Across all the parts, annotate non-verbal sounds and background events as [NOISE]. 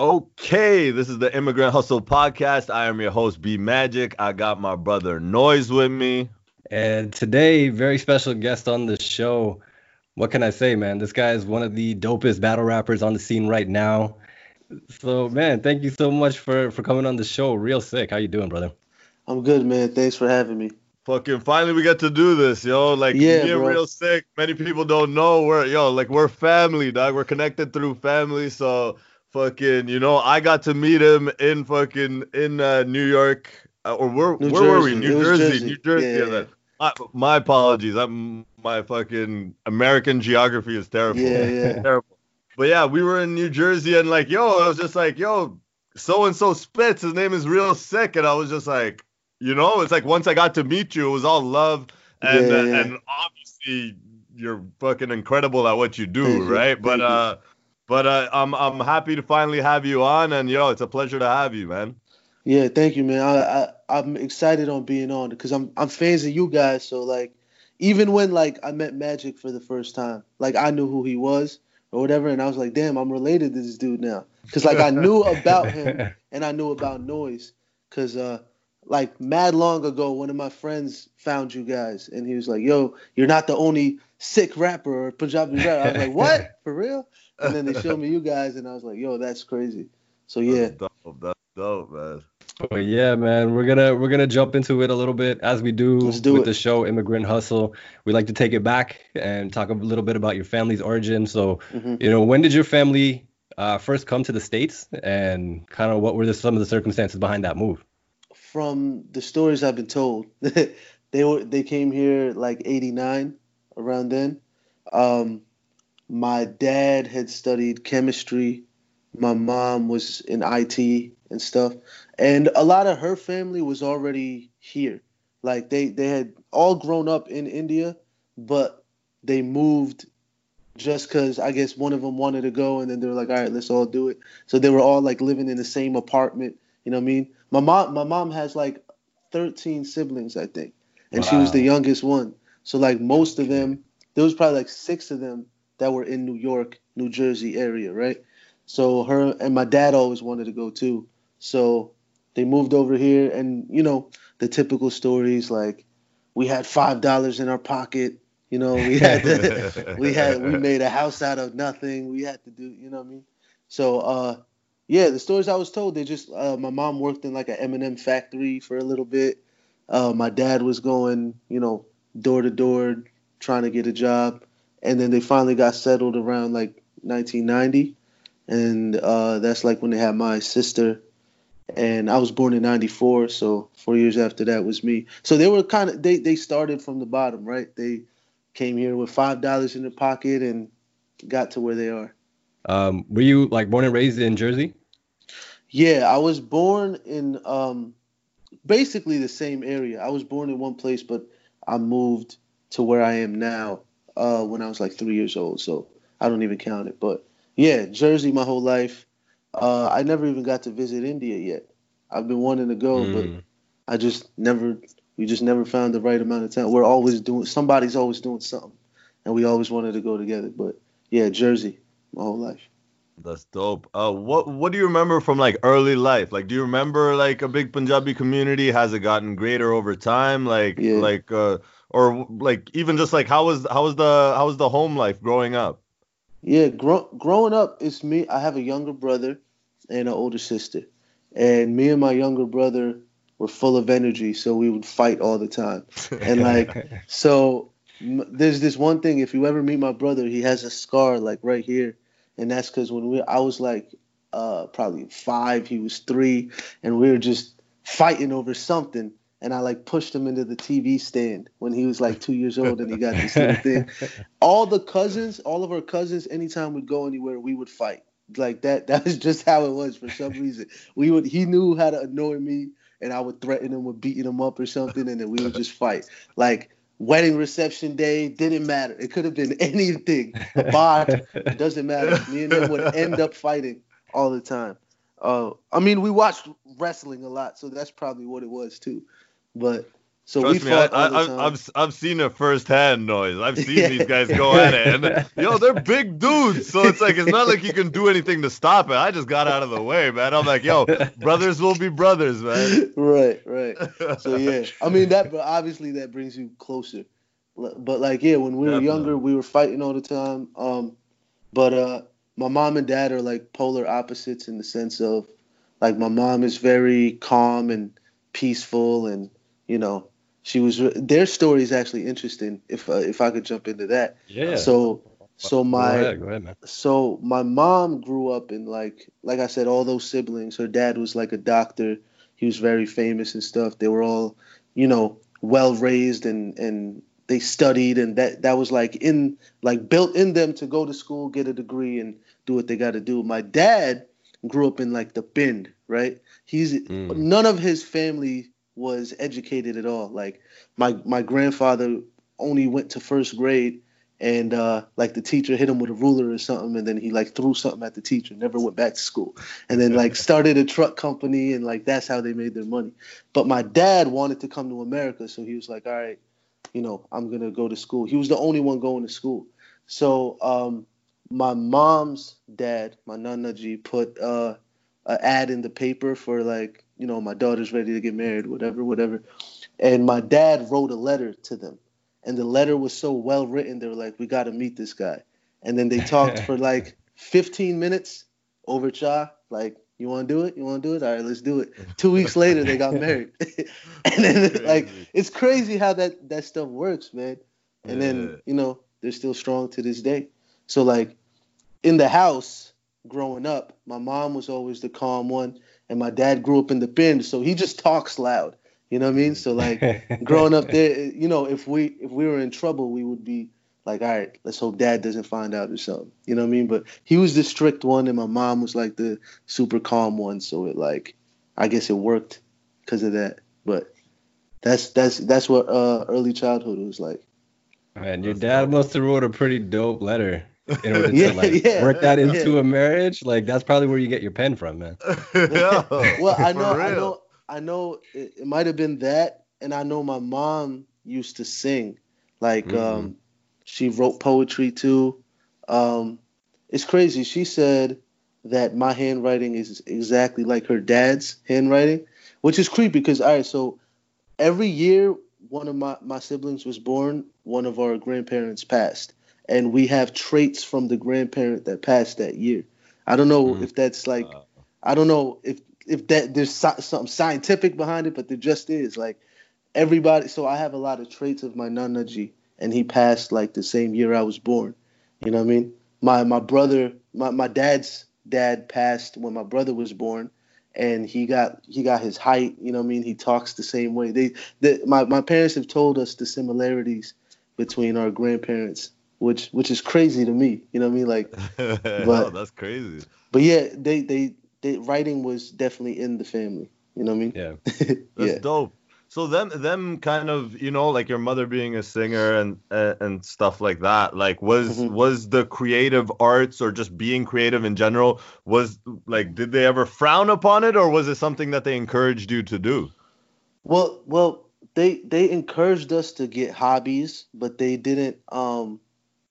Okay, this is the Immigrant Hustle Podcast. I am your host, B Magic. I got my brother Noyz with me. And today, very special guest on the show. What can I say, man? This guy is one of the dopest battle rappers on the scene right now. So, man, thank you so much for for coming on the show. Real Sikh. How you doing, brother? I'm good, man. Thanks for having me. Fucking finally we get to do this, yo. Like Yeah, me and bro. Real Sikh. Many people don't know we're yo, like we're family, dog. We're connected through family. So fucking, you know, I got to meet him in fucking in uh, New York. Uh, or where New where were we? New Jersey. Jersey. New Jersey. Yeah, Yeah, yeah. My, my apologies. I'm my fucking American geography is terrible. Yeah, yeah. [LAUGHS] terrible. But yeah, we were in New Jersey and like, yo, I was just like, yo, so and so spits. His name is Real Sikh, and I was just like, you know, it's like once I got to meet you, it was all love, and uh, and obviously you're fucking incredible at what you do, Thank you, right? But uh, but uh, I'm I'm happy to finally have you on, and yo, it's a pleasure to have you, man. Yeah, thank you, man. I, I I'm excited on being on because I'm I'm fans of you guys. So like, even when like I met Magic for the first time, like I knew who he was or whatever, and I was like, damn, I'm related to this dude now. Cause like I [LAUGHS] knew about him and I knew about Noyz. Cause uh, like mad long ago, one of my friends found you guys, and he was like, yo, you're not the only Sikh rapper or Punjabi rapper. I was like, what? [LAUGHS] For real? And then they showed me you guys, and I was like, yo, that's crazy. So yeah. That's dope. That's dope, man. But yeah, man, we're gonna we're gonna jump into it a little bit as we do, do with it. the show Immigrant Hustle. We like to take it back and talk a little bit about your family's origin. So, Mhm. you know, when did your family uh, first come to the states, and kind of what were the, some of the circumstances behind that move? from the stories I've been told, [LAUGHS] they were they came here like '89, around then. Um, my dad had studied chemistry. My mom was in IT and stuff, and a lot of her family was already here. Like they they had all grown up in India, but they moved just because I guess one of them wanted to go, and then they were like, all right, let's all do it. So they were all like living in the same apartment. You know what I mean? My mom, my mom has like 13 siblings, I think, and she was the youngest one. So like most of them, there was probably like six of them that were in New York, New Jersey area, right? So her and my dad always wanted to go too. So they moved over here, and you know the typical stories like we had five dollars in our pocket. You know, we had to, [LAUGHS] we had we made a house out of nothing. We had to do, you know what I mean? So uh yeah, the stories I was told, they just uh, my mom worked in like an M&M factory for a little bit. Uh, my dad was going, you know, door to door trying to get a job, and then they finally got settled around like 1990, and uh, that's like when they had my sister, and I was born in '94, so four years after that was me. So they were kind of they they started from the bottom, right? They came here with five dollars in their pocket and got to where they are. Um, were you like born and raised in Jersey? Yeah, I was born in um, basically the same area. I was born in one place, but I moved to where I am now uh, when I was like three years old. So I don't even count it. But yeah, Jersey my whole life. Uh, I never even got to visit India yet. I've been wanting to go, Mm. but I just never. We just never found the right amount of time. We're always doing. Somebody's always doing something, and we always wanted to go together. But yeah, Jersey my whole life. That's dope. Uh, what what do you remember from like early life? Like, do you remember like a big Punjabi community? Has it gotten greater over time? Like, Yeah. like, uh, or like even just like how was how was the how was the home life growing up? Yeah, grow, growing up, it's me. I have a younger brother and an older sister, and me and my younger brother were full of energy, so we would fight all the time. And like, [LAUGHS] so m- there's this one thing. If you ever meet my brother, he has a scar like right here, and that's because when we, I was like, uh, probably five, he was three, and we were just fighting over something. And I like pushed him into the TV stand when he was like two years old, and he got this [LAUGHS] little thing all the cousins, all of our cousins, anytime we'd go anywhere, we would fight. Like that, that was just how it was for some reason. We would he knew how to annoy me and I would threaten him with beating him up or something, and then we would just fight. Like wedding reception day, didn't matter. It could have been anything. A bot, it doesn't matter. Me and him would end up fighting all the time. Uh, I mean, we watched wrestling a lot, so that's probably what it was too. But So Trust we me, I, fought all the I, time. I've I've I've seen it firsthand, Noyz. I've [LAUGHS] seen Yeah. these guys go at it, and yo, they're big dudes. So it's like it's not like you can do [LAUGHS] anything to stop it. I just got out of the way, man. I'm like, yo, brothers will be brothers, man. right, right. So yeah, [LAUGHS] I mean that, but obviously that brings you closer. But like yeah, when we were Definitely. younger, we were fighting all the time. Um, but uh, my mom and dad are like polar opposites in the sense of like my mom is very calm and peaceful, and you know she was. Their story is actually interesting. If uh, if I could jump into that. Yeah. So so my go ahead, go ahead, so my mom grew up in like like I said, all those siblings. Her dad was like a doctor. He was very famous and stuff. They were all, you know, well raised and and they studied and that that was like in like built in them to go to school, get a degree, and do what they got to do. My dad grew up in like the Bend, right? He's Mm. none of his family was educated at all. Like my my grandfather only went to first grade and uh, like the teacher hit him with a ruler or something, and then he like threw something at the teacher, never went back to school, and then like [LAUGHS] started a truck company, and like that's how they made their money. But my dad wanted to come to America, so he was like, all right, you know, I'm gonna go to school. He was the only one going to school, so um, my mom's dad, my nanaji, put uh, an ad in the paper for like, you know, my daughter's ready to get married, whatever, whatever, and my dad wrote a letter to them. And the letter was so well written they were like we got to meet this guy. And then they talked [LAUGHS] for like 15 minutes over cha like you want to do it? You want to do it? All right let's do it. Two weeks later they got married. [LAUGHS] And then like it's crazy how that that stuff works man. And Yeah. then you know they're still strong to this day. So like in the house growing up my mom was always the calm one and my dad grew up in the bend so he just talks loud you know what i mean so like [LAUGHS] growing up there, you know, if we if we were in trouble, we would be like, all right, let's hope dad doesn't find out or something. You know what I mean? But he was the strict one, and my mom was like the super calm one. So it like, I guess it worked because of that. But that's that's that's what uh, early childhood was like. Man, your dad must have wrote a pretty dope letter in order [LAUGHS] Yeah, to like yeah, work that yeah. into a marriage. Like that's probably where you get your pen from, man. [LAUGHS] Yeah, well, I know, I know, I know. It, it might have been that, and I know my mom used to sing. Like, Mhm. um, she wrote poetry too. Um, it's crazy. She said that my handwriting is exactly like her dad's handwriting, which is creepy because all right, so every year one of my my siblings was born, one of our grandparents passed, and we have traits from the grandparent that passed that year. I don't know Mhm. if that's like Wow. I don't know if if that there's sci- something scientific behind it, but there just is. Like everybody, so I have a lot of traits of my nanaji, and he passed like the same year I was born. You know what I mean? My my brother, my my dad's dad passed when my brother was born, and he got he got his height. You know what I mean? He talks the same way. They the, my my parents have told us the similarities between our grandparents, which which is crazy to me. You know what I mean? Like [LAUGHS] no, that's crazy. but yeah, they they they writing was definitely in the family. You know what I mean? Yeah. [LAUGHS] That's yeah. dope. So them them kind of you know like your mother being a singer and uh, and stuff like that like was Mhm. was the creative arts or just being creative in general was like did they ever frown upon it or was it something that they encouraged you to do? Well, well, they they encouraged us to get hobbies, but they didn't um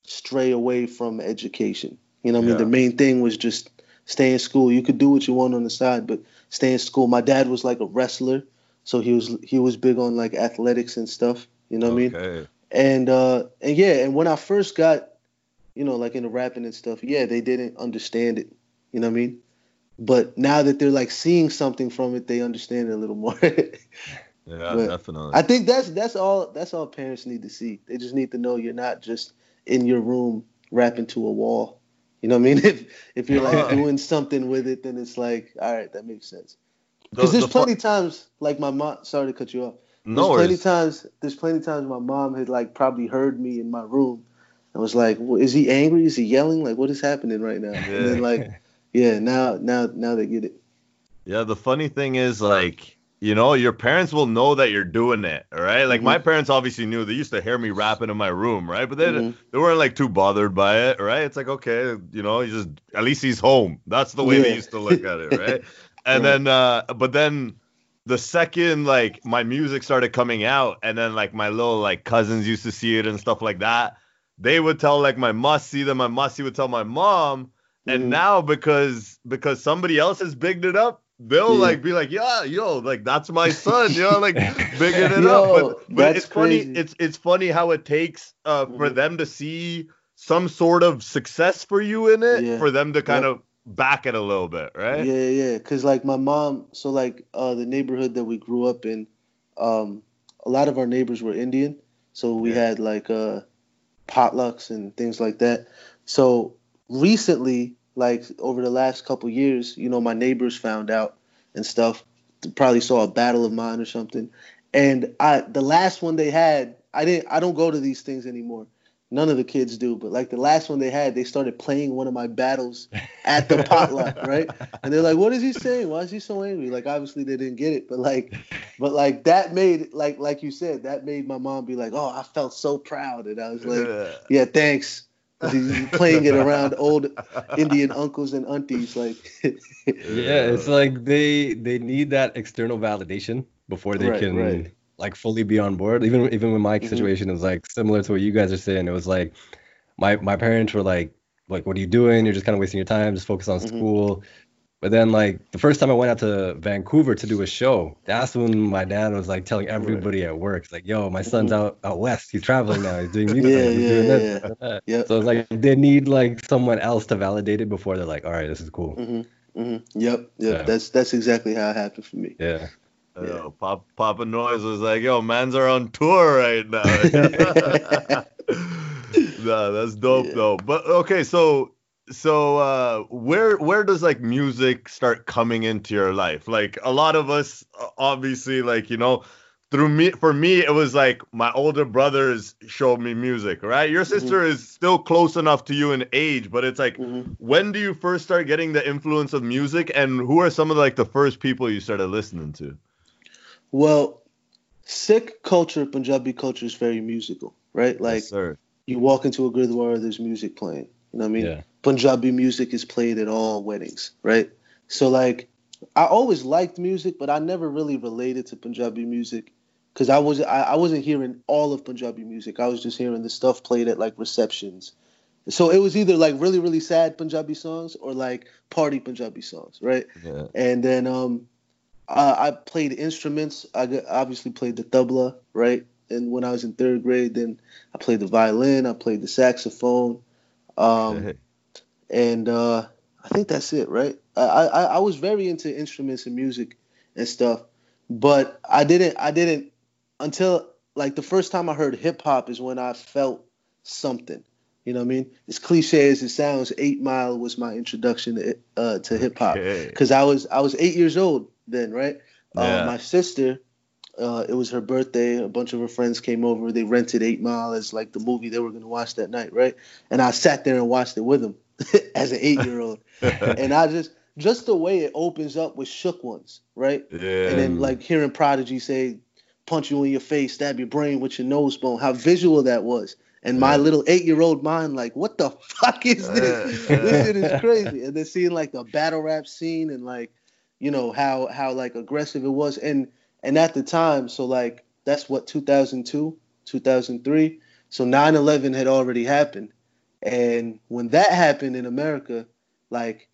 stray away from education. You know what I mean? Yeah. The main thing was just stay in school. You could do what you want on the side, but stay in school. My dad was like a wrestler, so he was he was big on like athletics and stuff. You know what I mean? And uh and yeah and when i first got you know like into rapping and stuff yeah they didn't understand it you know what i mean but now that they're like seeing something from it they understand it a little more [LAUGHS] Yeah, But definitely. i think that's that's all that's all parents need to see they just need to know you're not just in your room rapping to a wall you know what i mean [LAUGHS] if if you're like doing something with it then it's like all right that makes sense because there's the fu- plenty times like my mom sorry to cut you off there's no plenty times. There's plenty times my mom had like probably heard me in my room and was like, well, "Is he angry? Is he yelling? Like, what is happening right now?" And then Yeah. like, [LAUGHS] yeah, now now now they get it. Yeah, the funny thing is like you know, your parents will know that you're doing it, all right? Like my parents obviously knew. They used to hear me rapping in my room, right? But they Mhm. they weren't like too bothered by it, right? It's like okay, you know, he just at least he's home. That's the way they used to look at it, right? [LAUGHS] And Right. then uh but then the second like my music started coming out and then like my little like cousins used to see it and stuff like that they would tell like my musty then my musty would tell my mom and Mhm. now because because somebody else has bigged it up they'll Yeah. like be like yeah yo like that's my son you know like [LAUGHS] bigging it Yo, up but, but it's funny it's it's funny how it takes uh for Mhm. them to see some sort of success for you in it Yeah. for them to kind Yep. of back it a little bit right Yeah, yeah. Cause like my mom, so like uh, the neighborhood that we grew up in, um, a lot of our neighbors were Indian, so we Yeah. had like uh, potlucks and things like that. So recently, like over the last couple years, you know, my neighbors found out and stuff. Probably saw a battle of mine or something, and I the last one they had, I didn't. I don't go to these things anymore. None of the kids do, but like the last one they had, they started playing one of my battles at the potluck, [LAUGHS] right? And they're like, "What is he saying? Why is he so angry?" Like, obviously they didn't get it, but like, but like that made like like you said, that made my mom be like, "Oh, I felt so proud," and I was like, Yeah. "Yeah, thanks." He's playing it around old Indian uncles and aunties, like, [LAUGHS] Yeah, it's like they they need that external validation before they Right, can right. like fully be on board. Even even with my Mhm. situation is like similar to what you guys are saying. It was like my my parents were like like what are you doing? You're just kind of wasting your time. Just focus on Mhm. school. But then like the first time I went out to Vancouver to do a show, that's when my dad was like telling everybody at work, like, "Yo, my son's out out west. He's traveling now. He's doing [LAUGHS] music. Mm-hmm. Yeah, he's yeah, doing yeah, this." and that." Yep. So it's like they need like someone else to validate it before they're like, "All right, this is cool." hmm hmm yep, yep. Yeah. That's that's exactly how it happened for me. Yeah. Yo, Pop, Papa Noyz was like, "Yo, mans are on tour right now." [LAUGHS] [LAUGHS] nah, that's dope Yeah. though. But okay, so so uh, where where does like music start coming into your life? Like a lot of us, obviously, like you know, through me for me, it was like my older brothers showed me music. Right, your sister is still close enough to you in age, but it's like hmm when do you first start getting the influence of music, and who are some of like the first people you started listening to? Well, Sikh culture, Punjabi culture is very musical, right? Like yes, you walk into a gurdwara, there's music playing. You know what I mean? Yeah. Punjabi music is played at all weddings, right? So like, I always liked music, but I never really related to Punjabi music because I was I, I wasn't hearing all of Punjabi music. I was just hearing the stuff played at like receptions. So it was either like really really sad Punjabi songs or like party Punjabi songs, right? Yeah. And then um, I, I played instruments. I obviously played the tabla, right? And when I was in third grade, then I played the violin. I played the saxophone. Um, and uh, I think that's it, right? I, I I was very into instruments and music and stuff, but I didn't I didn't until like the first time I heard hip hop is when I felt something. You know what I mean? As cliche as it sounds, Eight Mile was my introduction to uh, to hip hop Okay. because I was I was eight years old then, right? Yeah. Uh, my sister, uh, it was her birthday. A bunch of her friends came over. They rented Eight Mile as like the movie they were gonna watch that night, right? And I sat there and watched it with them [LAUGHS] as an eight year old, [LAUGHS] and I just just the way it opens up with shook ones, right? yeah. And then like hearing Prodigy say, "Punch you in your face, stab your brain with your nose bone." How visual that was. And my Yeah. little eight-year-old mind, like, what the [LAUGHS] fuck is this? this shit is crazy. And then seeing like the battle rap scene and like, you know how how like aggressive it was, and and at the time, so like that's what 2002, 2003. So 9/11 had already happened, and when that happened in America, like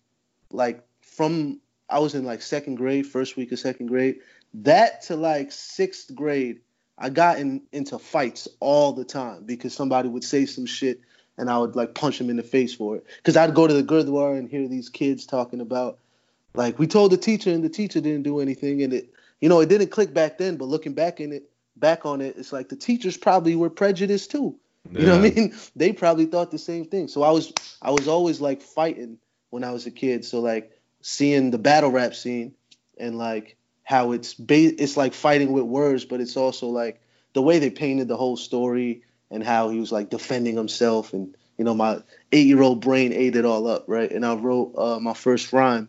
like from I was in like second grade, first week of second grade, that to like sixth grade, I got in, into fights all the time because somebody would say some shit and I would like punch him in the face for it. Because I'd go to the Gurdwara and hear these kids talking about like we told the teacher and the teacher didn't do anything and it you know it didn't click back then, but looking back in it back on it, it's like the teachers probably were prejudiced too. You know what I mean? [LAUGHS] They probably thought the same thing. So I was I was always like fighting when I was a kid. So like seeing the battle rap scene and like how it's ba- it's like fighting with words, but it's also like the way they painted the whole story and how he was like defending himself and you know my eight year old brain ate it all up, right? And I wrote uh, my first rhyme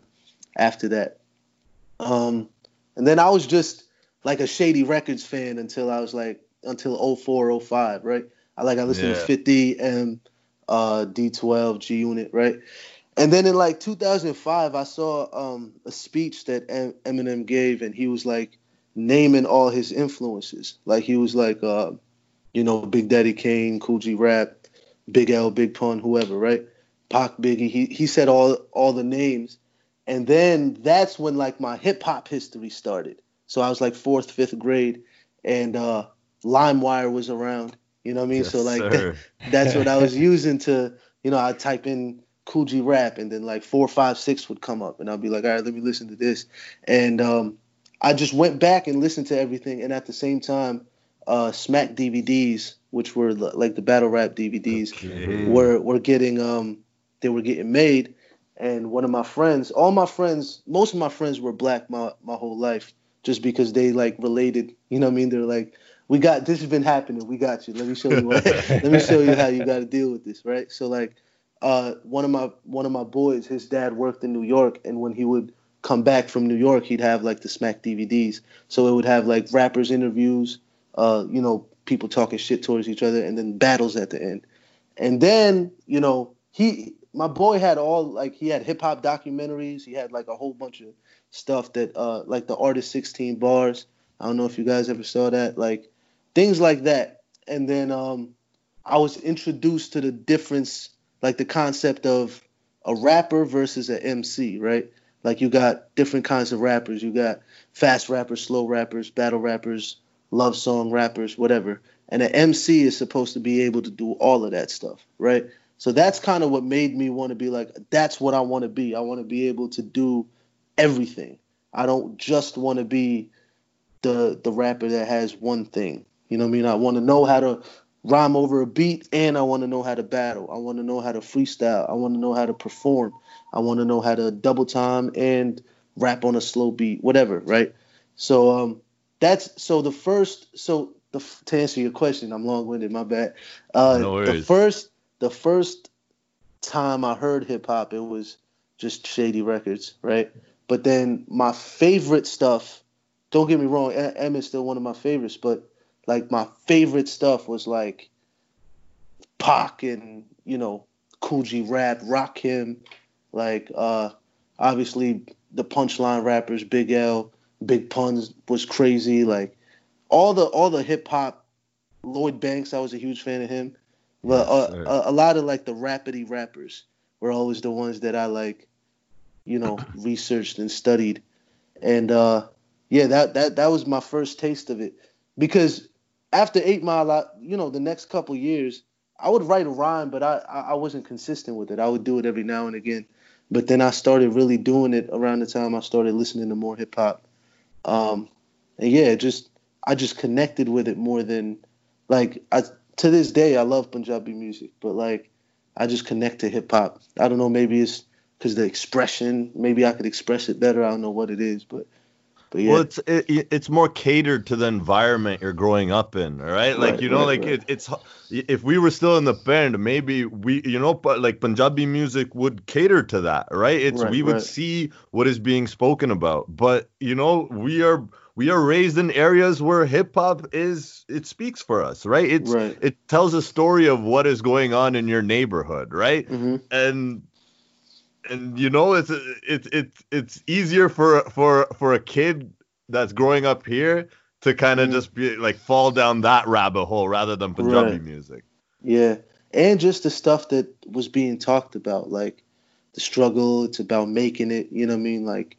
after that. Um, and then I was just like a Shady Records fan until I was like until 04, 05, right? I like I listened to 50 and uh, D12, G Unit, right? And then in like 2005, I saw um, a speech that Em- Eminem gave, and he was like, naming all his influences. Like he was like, uh, you know, Big Daddy Kane, Kool G Rap, Big L, Big Pun, whoever, right? Pac, Biggie. He he said all all the names, and then that's when like my hip hop history started. So I was like fourth, fifth grade, and uh, LimeWire was around. You know what I mean? Yes, so like sir. [LAUGHS] that's what I was [LAUGHS] using to, you know, I type in Kool G Rap, and then like four, five, six would come up, and I'd be like, all right, let me listen to this, and um, I just went back and listened to everything, and at the same time, uh, Smack DVDs, which were like the battle rap DVDs, Okay. were were getting um they were getting made, and one of my friends, all my friends, most of my friends were black my my whole life, just because they like related, you know what I mean? They're like, we got this has been happening, we got you. Let me show you what, [LAUGHS] let me show you how you got to deal with this, right? So like, uh, one of my one of my boys, his dad worked in New York, and when he would come back from New York, he'd have like the Smack DVDs. So it would have like rappers interviews, uh, you know, people talking shit towards each other, and then battles at the end. And then, you know, he my boy had all like he had hip hop documentaries. He had like a whole bunch of stuff that uh like the artist 16 bars. I don't know if you guys ever saw that, like things like that. And then um I was introduced to the difference, like the concept of a rapper versus an MC, right? Like you got different kinds of rappers. You got fast rappers, slow rappers, battle rappers, love song rappers, whatever. And an MC is supposed to be able to do all of that stuff, right? So that's kind of what made me want to be like, that's what I want to be. I want to be able to do everything. I don't just want to be the the rapper that has one thing. You know what I mean? I want to know how to rhyme over a beat and I want to know how to battle. I want to know how to freestyle. I want to know how to perform. I want to know how to double time and rap on a slow beat, whatever, right? So um that's so the first so the to answer your question, I'm long-winded, my bad. Uh No the first the first time I heard hip hop, it was just Shady Records, right? But then my favorite stuff, don't get me wrong, E- Emmett's still one of my favorites, but like my favorite stuff was like Pac and you know Kool G Rap, him. like uh obviously the punchline rappers, Big L, Big Puns was crazy, like all the all the hip hop, Lloyd Banks, I was a huge fan of him, but uh, a, a lot of like the rapidy rappers were always the ones that I like, you know, [CLEARS THROAT] researched and studied, and uh yeah, that that that was my first taste of it. Because after Eight Mile, I, you know, the next couple years, I would write a rhyme, but I, I I wasn't consistent with it. I would do it every now and again, but then I started really doing it around the time I started listening to more hip hop, um, and yeah, just I just connected with it more than like I to this day I love Punjabi music, but like I just connect to hip hop. I don't know, maybe it's because the expression, maybe I could express it better. I don't know what it is, but but yeah. Well, it's it, it's more catered to the environment you're growing up in, all right? Like Right, you know, right, like right. It, it's if we were still in the band, maybe we, you know, but like Punjabi music would cater to that, right? It's we would see what is being spoken about, but you know, we are we are raised in areas where hip hop is it speaks for us, right? It's Right. it tells a story of what is going on in your neighborhood, right? hmm and and you know it's it's it's it's easier for for for a kid that's growing up here to kind of Mhm. just be like fall down that rabbit hole rather than Punjabi Right. music. Yeah, and just the stuff that was being talked about, like the struggle. It's about making it. You know what I mean? Like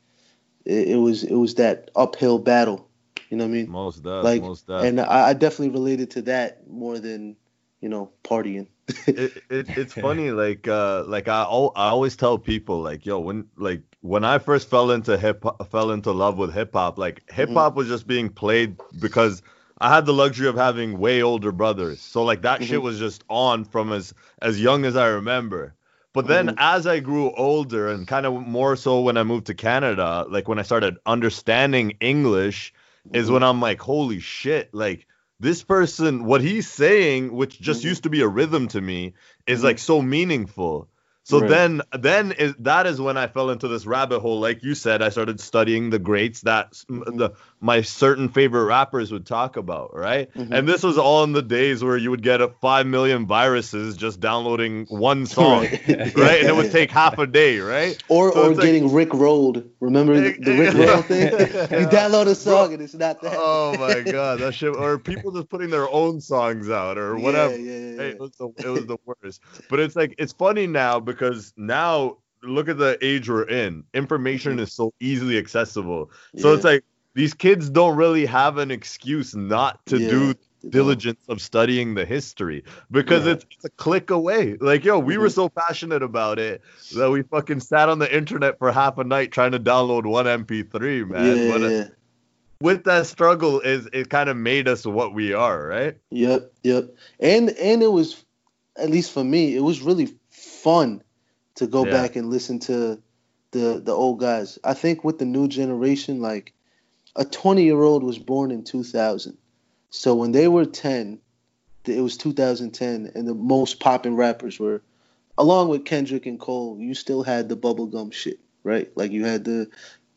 it, it was it was that uphill battle. You know what I mean? Most does, Like, most does. And I, I definitely related to that more than you know partying. [LAUGHS] it, it, it's funny like uh like I, I always tell people like yo when like when I first fell into hip fell into love with hip hop like hip hop was just being played because I had the luxury of having way older brothers so like that shit Mhm. was just on from as as young as I remember but then Mhm. as I grew older and kind of more so when I moved to Canada like when I started understanding English is Mhm. when I'm like holy shit like this person what he's saying which just Mhm. used to be a rhythm to me is like so meaningful so Right. then then is, that is when i fell into this rabbit hole like you said i started studying the greats that the my certain favorite rappers would talk about, right? Mhm. And this was all in the days where you would get a five million viruses just downloading one [LAUGHS] song, right? Right. And it would take half a day, right? [LAUGHS] Or So or it's like- getting Rick rolled. Remember the, the [LAUGHS] Rick roll thing? you download a song and it's not that. Oh my god, that shit. Or people just putting their own songs out or whatever. Yeah, yeah, yeah. It was the it was the worst. But it's like it's funny now because now look at the age we're in. Information is so easily accessible. So it's like these kids don't really have an excuse not to Yeah, do they don't. diligence of studying the history because Right. it's, it's a click away. Like yo, we were Mhm. so passionate about it that we fucking sat on the internet for half a night trying to download one MP3, man. yeah, but uh, yeah. with that struggle is it kind of made us what we are, right? Yep, yep. And and it was at least for me, it was really fun to go Yeah. back and listen to the the old guys. I think with the new generation, like a 20 year old was born in 2000. So when they were 10, it was 2010, and the most popping rappers were, along with Kendrick and Cole, you still had the bubblegum shit, right? Like you had the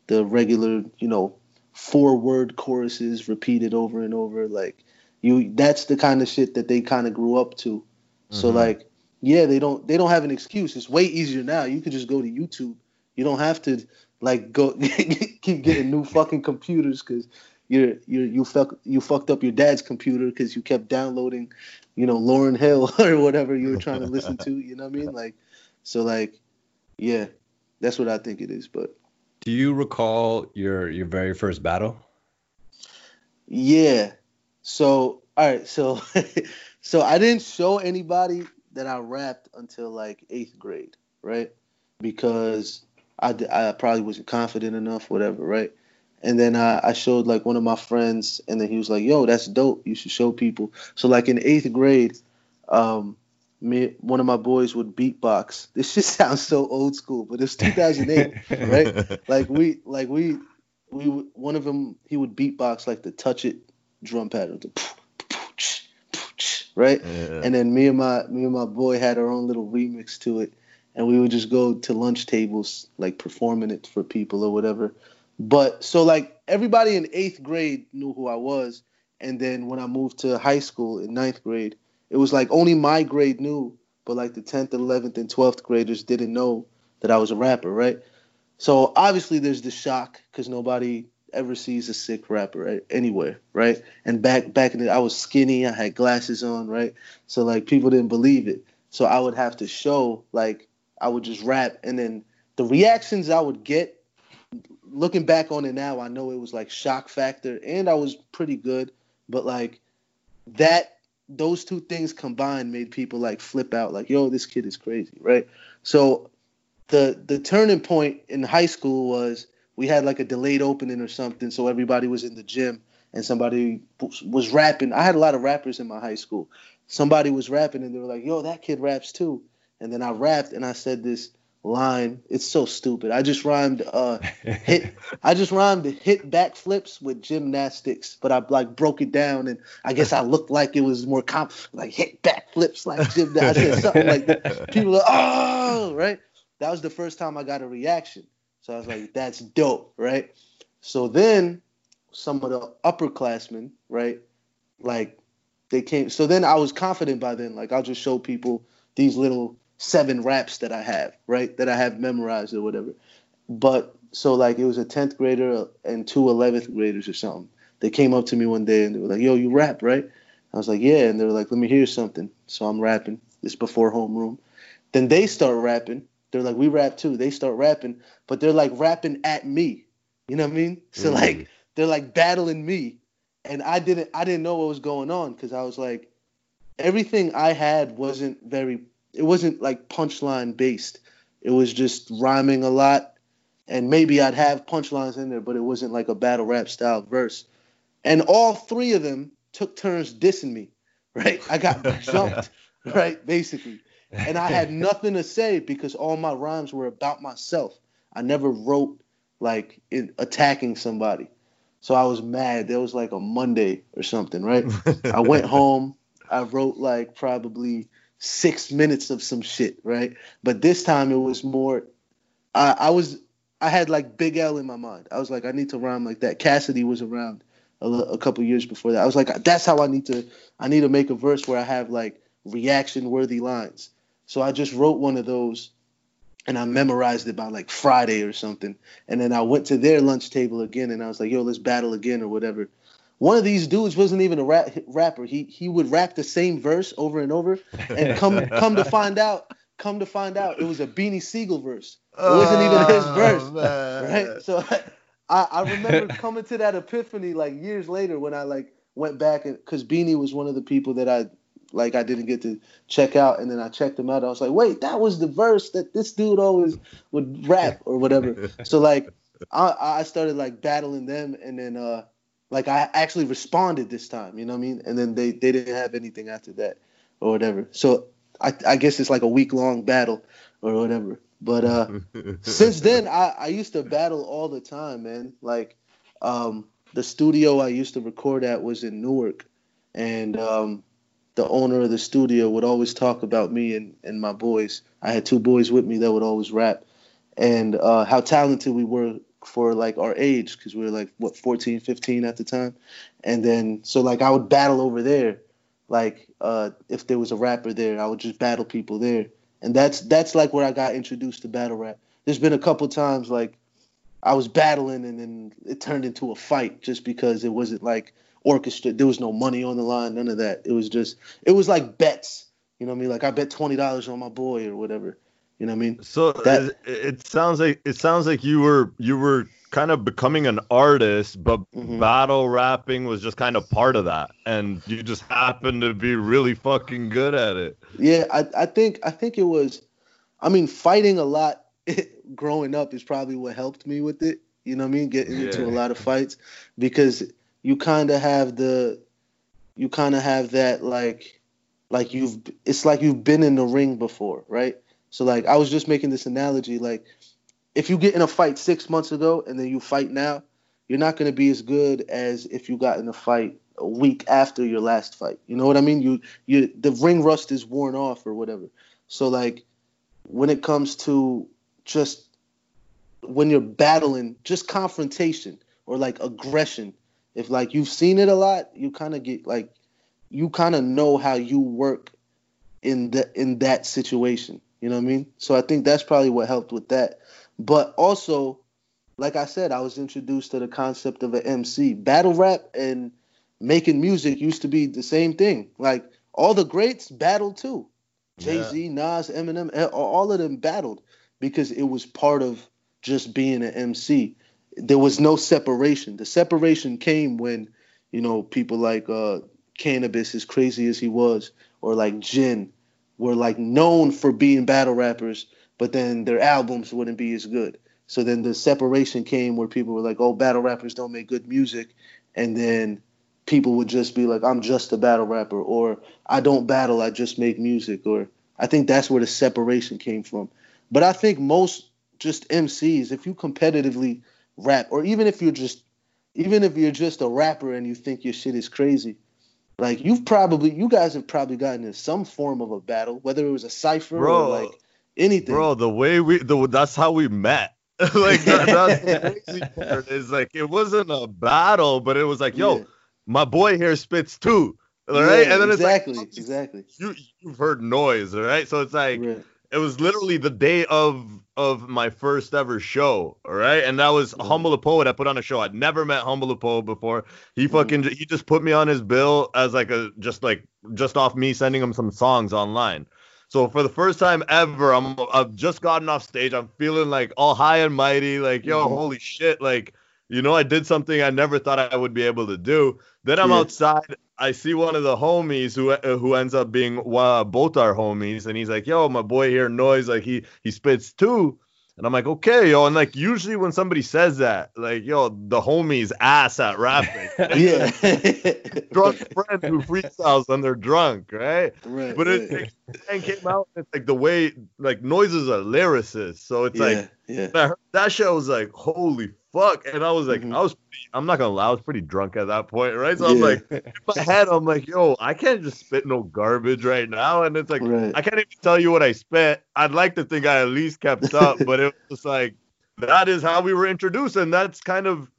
the regular, you know, four word choruses repeated over and over. Like you, that's the kind of shit that they kind of grew up to. So Mhm. like, yeah, they don't they don't have an excuse. It's way easier now. You could just go to YouTube. You don't have to like go [LAUGHS] keep getting new fucking computers because you're you you fuck you fucked up your dad's computer because you kept downloading, you know, Lauryn Hill [LAUGHS] or whatever you were trying to listen to. You know what I mean? Like, so like, yeah, that's what I think it is. But Do you recall your your very first battle? Yeah. So all right. So [LAUGHS] so I didn't show anybody that I rapped until like eighth grade, right? Because I, I probably wasn't confident enough, whatever, right? And then I, I showed like one of my friends, and then he was like, "Yo, that's dope. You should show people." So like in eighth grade, um, me one of my boys would beatbox. [LAUGHS] This shit sounds so old school, but it's 2008, [LAUGHS] right? like we like we we would- one of them he would beatbox like the touch it drum pattern the right Yeah. and then me and my me and my boy had our own little remix to it and we would just go to lunch tables like performing it for people or whatever but so like everybody in eighth grade knew who i was and then when i moved to high school in ninth grade it was like only my grade knew but like the 10th 11th and 12th graders didn't know that i was a rapper right so obviously there's the shock because nobody ever sees a Sikh rapper anywhere, right? And back back in the, I was skinny, I had glasses on, right? So like people didn't believe it. So I would have to show like I would just rap, and then the reactions I would get. Looking back on it now, I know it was like shock factor, and I was pretty good, but like that those two things combined made people like flip out like yo this kid is crazy right so the the turning point in high school was we had like a delayed opening or something, so everybody was in the gym and somebody was- rapping. I had a lot of rappers in my high school. Somebody was rapping and they were like, "Yo, that kid raps too." And then I rapped and I said this line. It's so stupid. I just rhymed uh hit [LAUGHS] I just rhymed hit backflips with gymnastics, but I like broke it down and I guess I looked like it was more comp like hit backflips like gymnastics. I said something like that. People are oh right. That was the first time I got a reaction. So I was like, that's dope, right? So then some of the upperclassmen, right? Like they came so then I was confident by then. Like I'll just show people these little seven raps that I have, right? That I have memorized or whatever. But so like it was a 10th grader and two 11th graders or something. They came up to me one day and they were like, yo, you rap, right? I was like, yeah. And they were like, let me hear something. So I'm rapping. This before homeroom. Then they start rapping. They're like, we rap too. They start rapping, but they're like rapping at me. You know what I mean? So Mm. like they're like battling me. And I didn't I didn't know what was going on because I was like, everything I had wasn't very it wasn't like punchline based. It was just rhyming a lot. And maybe I'd have punchlines in there, but it wasn't like a battle rap style verse. And all three of them took turns dissing me, [LAUGHS] right? I got jumped, [LAUGHS] right? Basically. And I had nothing to say because all my rhymes were about myself. I never wrote like in attacking somebody. So I was mad. There was like a Monday or something, right? [LAUGHS] I went home. I wrote like probably six minutes of some shit, right? But this time it was more. I, I was I had like Big L in my mind. I was like, I need to rhyme like that. Cassidy was around a, a couple years before that. I was like, that's how I need to. I need to make a verse where I have like reaction worthy lines. So I just wrote one of those and I memorized it by like Friday or something. And then I went to their lunch table again and I was like, yo, let's battle again or whatever. One of these dudes wasn't even a rap, rapper. He he would rap the same verse over and over. And [LAUGHS] come come to find out, come to find out, it was a Beanie Sigel verse. It wasn't even his Oh, verse, man. [LAUGHS] right? [LAUGHS] So I, I remember coming to that epiphany like years later when I like went back and because Beanie was one of the people that I like I didn't get to check out, and then I checked him out. I was like, wait, that was the verse that this dude always would rap or whatever. so like I I started like battling them, and then uh like I actually responded this time, you know what I mean? And then they they didn't have anything after that or whatever. So I I guess it's like a week long battle or whatever. But uh [LAUGHS] since then I, I used to battle all the time man like um the studio i used to record at was in newark and um the owner of the studio would always talk about me and, and my boys i had two boys with me that would always rap and uh how talented we were for like our age because we were like what 14 15 at the time and then so like i would battle over there like uh if there was a rapper there i would just battle people there and that's that's like where I got introduced to battle rap. There's been a couple times like I was battling and then it turned into a fight just because it wasn't like orchestrated. There was no money on the line, none of that. It was just it was like bets. You know what I mean? Like I bet twenty dollars on my boy or whatever. You know what I mean? So That- it, it sounds like it sounds like you were you were kind of becoming an artist, but Mhm. battle rapping was just kind of part of that, and you just happened to be really fucking good at it. Yeah, I, I think I think it was. I mean, fighting a lot [LAUGHS] growing up is probably what helped me with it. You know what I mean? Getting into a lot of fights because you kind of have the, you kind of have that like, like you've. It's like you've been in the ring before, right? So like I was just making this analogy, like if you get in a fight six months ago and then you fight now, you're not going to be as good as if you got in a fight a week after your last fight. You know what I mean? You you the ring rust is worn off or whatever. So like when it comes to just when you're battling, just confrontation or like aggression, if like you've seen it a lot, you kind of get like you kind of know how you work in the in that situation. You know what I mean? So I think that's probably what helped with that. But also, like I said, I was introduced to the concept of an MC. Battle rap and making music used to be the same thing. Like all the greats battled too. Jay Z, Nas, Eminem, all of them battled because it was part of just being an MC. There was no separation. The separation came when, you know, people like uh, Canibus, as crazy as he was, or like Jin, were like known for being battle rappers, but then their albums wouldn't be as good. So then the separation came where people were like, "Oh, battle rappers don't make good music," and then people would just be like, "I'm just a battle rapper," or "I don't battle, I just make music," or I think that's where the separation came from. But I think most just MCs, if you competitively rap, or even if you're just, even if you're just a rapper and you think your shit is crazy, like you've probably, you guys have probably gotten in some form of a battle, whether it was a cipher Bro, or like anything. Bro, the way we the that's how we met. [LAUGHS] like that, that's the [LAUGHS] crazy part is like it wasn't a battle, but it was like, yo, Yeah. my boy here spits too. All right. Yeah, and then exactly, it's like exactly. you you've heard Noyz, all right? So it's like Right. It was literally the day of of my first ever show, all right? And that was Mhm. Humble the Poet. I put on a show. I'd never met Humble the Poet before. He Mhm. fucking he just put me on his bill as like a just like just off me sending him some songs online. So for the first time ever, I'm I've just gotten off stage. I'm feeling like all high and mighty, like yo, Mhm. holy shit, like you know, I did something I never thought I would be able to do. Then I'm Yeah. outside. I see one of the homies who uh, who ends up being uh, both our homies, and he's like, "Yo, my boy here, Noyz like he he spits too." And I'm like, "Okay, yo." And like usually when somebody says that, like, "Yo, the homie's ass at rapping." [LAUGHS] Yeah. drunk friend who freestyles when they're drunk, right? right. But it, right. it came out. It's like the way like Noyz is a lyricist, so it's yeah, like yeah. when I heard that shit, I was like, holy fuck. And I was like, Mhm. I was, I'm not gonna lie, I was pretty drunk at that point, right? So I'm like, in my head, I'm like, yo, I can't just spit no garbage right now. And it's like, right. I can't even tell you what I spit. I'd like to think I at least kept up, but it was like, that is how we were introduced, and that's kind of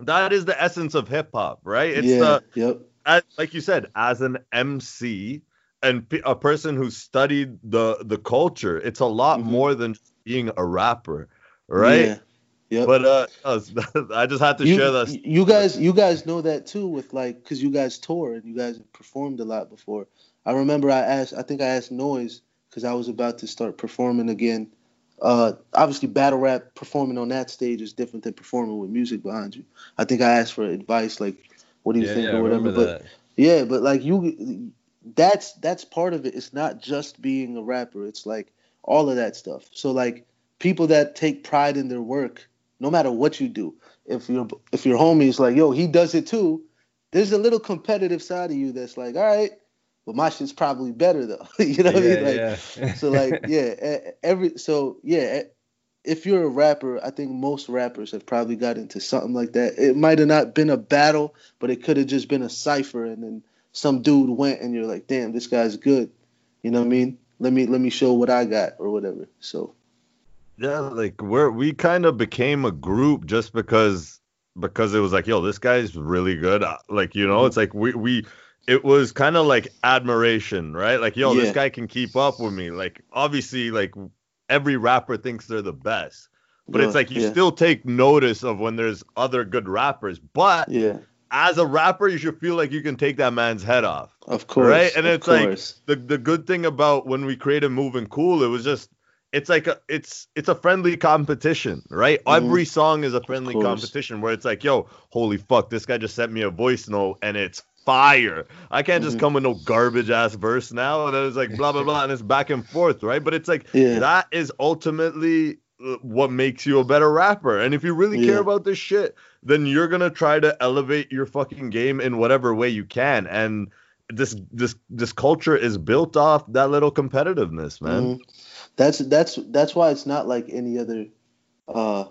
that is the essence of hip hop, right? It's yeah. the yep. as, like you said, as an MC and p- a person who studied the the culture, it's a lot Mhm. more than just being a rapper, right? Yeah. Yep. But uh, [LAUGHS] I just had to you, share that. you guys, you guys know that too, with like, cause you guys tour and you guys have performed a lot before. I remember I asked, I think I asked Noyz, cause I was about to start performing again. Uh, obviously, battle rap performing on that stage is different than performing with music behind you. I think I asked for advice, like, what do you yeah, think yeah, or whatever. But that. yeah, but like you, that's that's part of it. It's not just being a rapper. It's like all of that stuff. So like people that take pride in their work, no matter what you do. If your if your homie is like, yo, he does it too. There's a little competitive side of you that's like, all right, but my shit's probably better though. [LAUGHS] you know what I mean? Like, yeah. so like [LAUGHS] yeah, every so yeah, if you're a rapper, I think most rappers have probably got into something like that. It might have not been a battle, but it could have just been a cipher, and then some dude went, and you're like, damn, this guy's good. You know what I mean? Let me let me show what I got or whatever. So Yeah, like we're we kind of became a group just because because it was like, yo, this guy's really good. Uh, Like, you know, it's like we we it was kind of like admiration, right? Like, yo, Yeah. this guy can keep up with me. Like, obviously, like every rapper thinks they're the best, but it's like you yeah, still take notice of when there's other good rappers. But yeah, as a rapper, you should feel like you can take that man's head off. of course, Right? And it's like- the the good thing about when we created Moving Cool, it was just it's like a it's it's a friendly competition, right? Mhm. Every song is a friendly competition where it's like, yo, holy fuck, this guy just sent me a voice note and it's fire. I can't just Mhm. come with no garbage ass verse now. And then it's like blah blah blah, and it's back and forth, right? But it's like yeah, that is ultimately uh, what makes you a better rapper. And if you really Yeah. care about this shit, then you're gonna try to elevate your fucking game in whatever way you can. And this this this culture is built off that little competitiveness, man. Mhm. That's that's that's why it's not like any other uh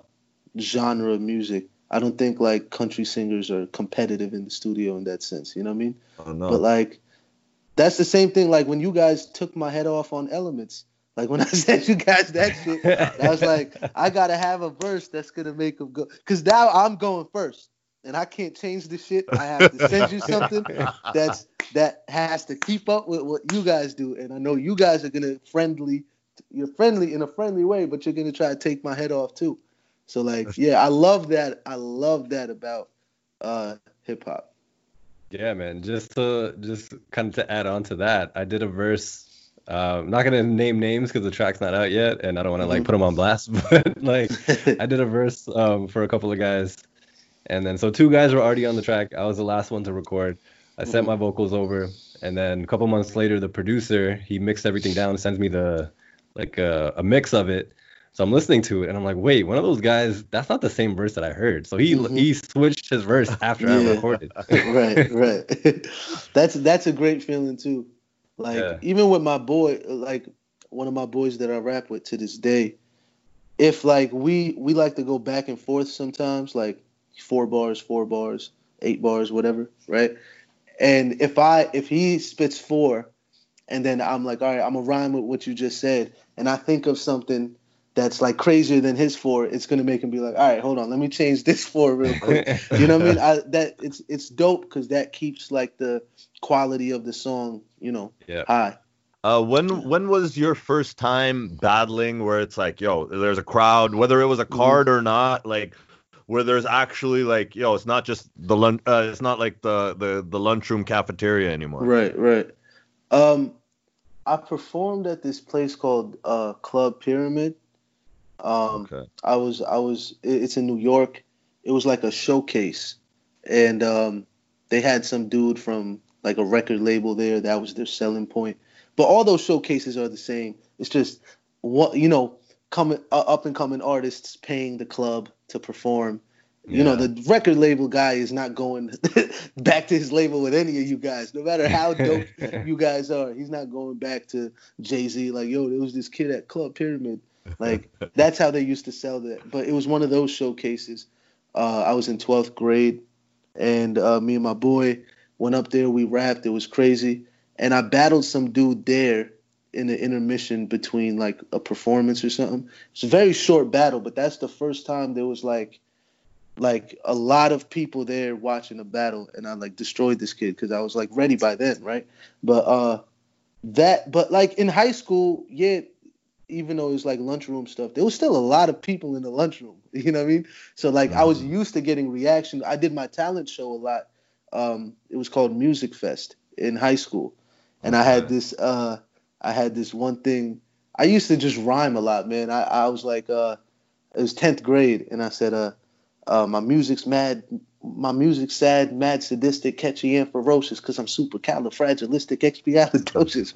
genre of music. I don't think like country singers are competitive in the studio in that sense. You know what I mean? Oh, no. But like that's the same thing like when you guys took my head off on elements. Like when [LAUGHS] I said you guys that shit, I was like, I gotta have a verse that's gonna make them go. Cause now I'm going first, and I can't change the shit. I have to send you something that's that has to keep up with what you guys do. And I know you guys are gonna friendly, you're friendly in a friendly way, but you're gonna try to take my head off too. So like, yeah, I love that. I love that about uh hip hop. Yeah, man. Just to just kind of to add on to that, I did a verse. Uh, I'm not gonna name names because the track's not out yet, and I don't want to like Mhm. put them on blast. [LAUGHS] But like, [LAUGHS] I did a verse um, for a couple of guys, and then so two guys were already on the track. I was the last one to record. I sent Mhm. my vocals over, and then a couple months later, the producer he mixed everything down, sends me the like a, a mix of it. So I'm listening to it, and I'm like, wait, one of those guys, that's not the same verse that I heard. So he Mhm. he switched his verse after I recorded. [LAUGHS] [LAUGHS] right, right. [LAUGHS] that's that's a great feeling too. Like Yeah. even with my boy, like one of my boys that I rap with to this day, if like we we like to go back and forth sometimes, like four bars, four bars, eight bars, whatever, right? And if I if he spits four, and then I'm like, all right, I'm gonna rhyme with what you just said, and I think of something that's like crazier than his four, it's gonna make him be like, all right, hold on, let me change this four real quick. [LAUGHS] You know what I mean? I, that it's it's dope because that keeps like the quality of the song, you know, Yeah. high. Uh, when when was your first time battling where it's like, yo, there's a crowd, whether it was Mm-hmm. a card or not, like where there's actually like, yo, it's not just the lunch, uh, it's not like the the the lunchroom cafeteria anymore. Right, right. Um, I performed at this place called uh, Club Pyramid. Um, Okay. I was I was it's in New York. It was like a showcase, and um, they had some dude from like a record label there. That was their selling point. But all those showcases are the same. It's just what you know, coming uh, up and coming artists paying the club to perform. You know, the record label guy is not going [LAUGHS] back to his label with any of you guys, no matter how [LAUGHS] dope you guys are. He's not going back to Jay Z like, yo, there was this kid at Club Pyramid. Like [LAUGHS] that's how they used to sell that. But it was one of those showcases. Uh, I was in 12th grade, and uh, me and my boy went up there. We rapped. It was crazy, and I battled some dude there, in the intermission between like a performance or something. It's a very short battle, but that's the first time there was like like a lot of people there watching the battle and I like destroyed this kid because I was like ready by then, right? But uh that but like in high school, yeah, even though it was like lunchroom stuff, there was still a lot of people in the lunchroom. [LAUGHS] You know what I mean? So like I was Mm-hmm. used to getting reaction. I did my talent show a lot. Um, it was called Music Fest in high school, and I had this. Uh, I had this one thing. I used to just rhyme a lot, man. I, I was like, uh, it was tenth grade, and I said, uh, uh, my music's mad. My music's sad, mad, sadistic, catchy, and ferocious, because I'm super califragilistic,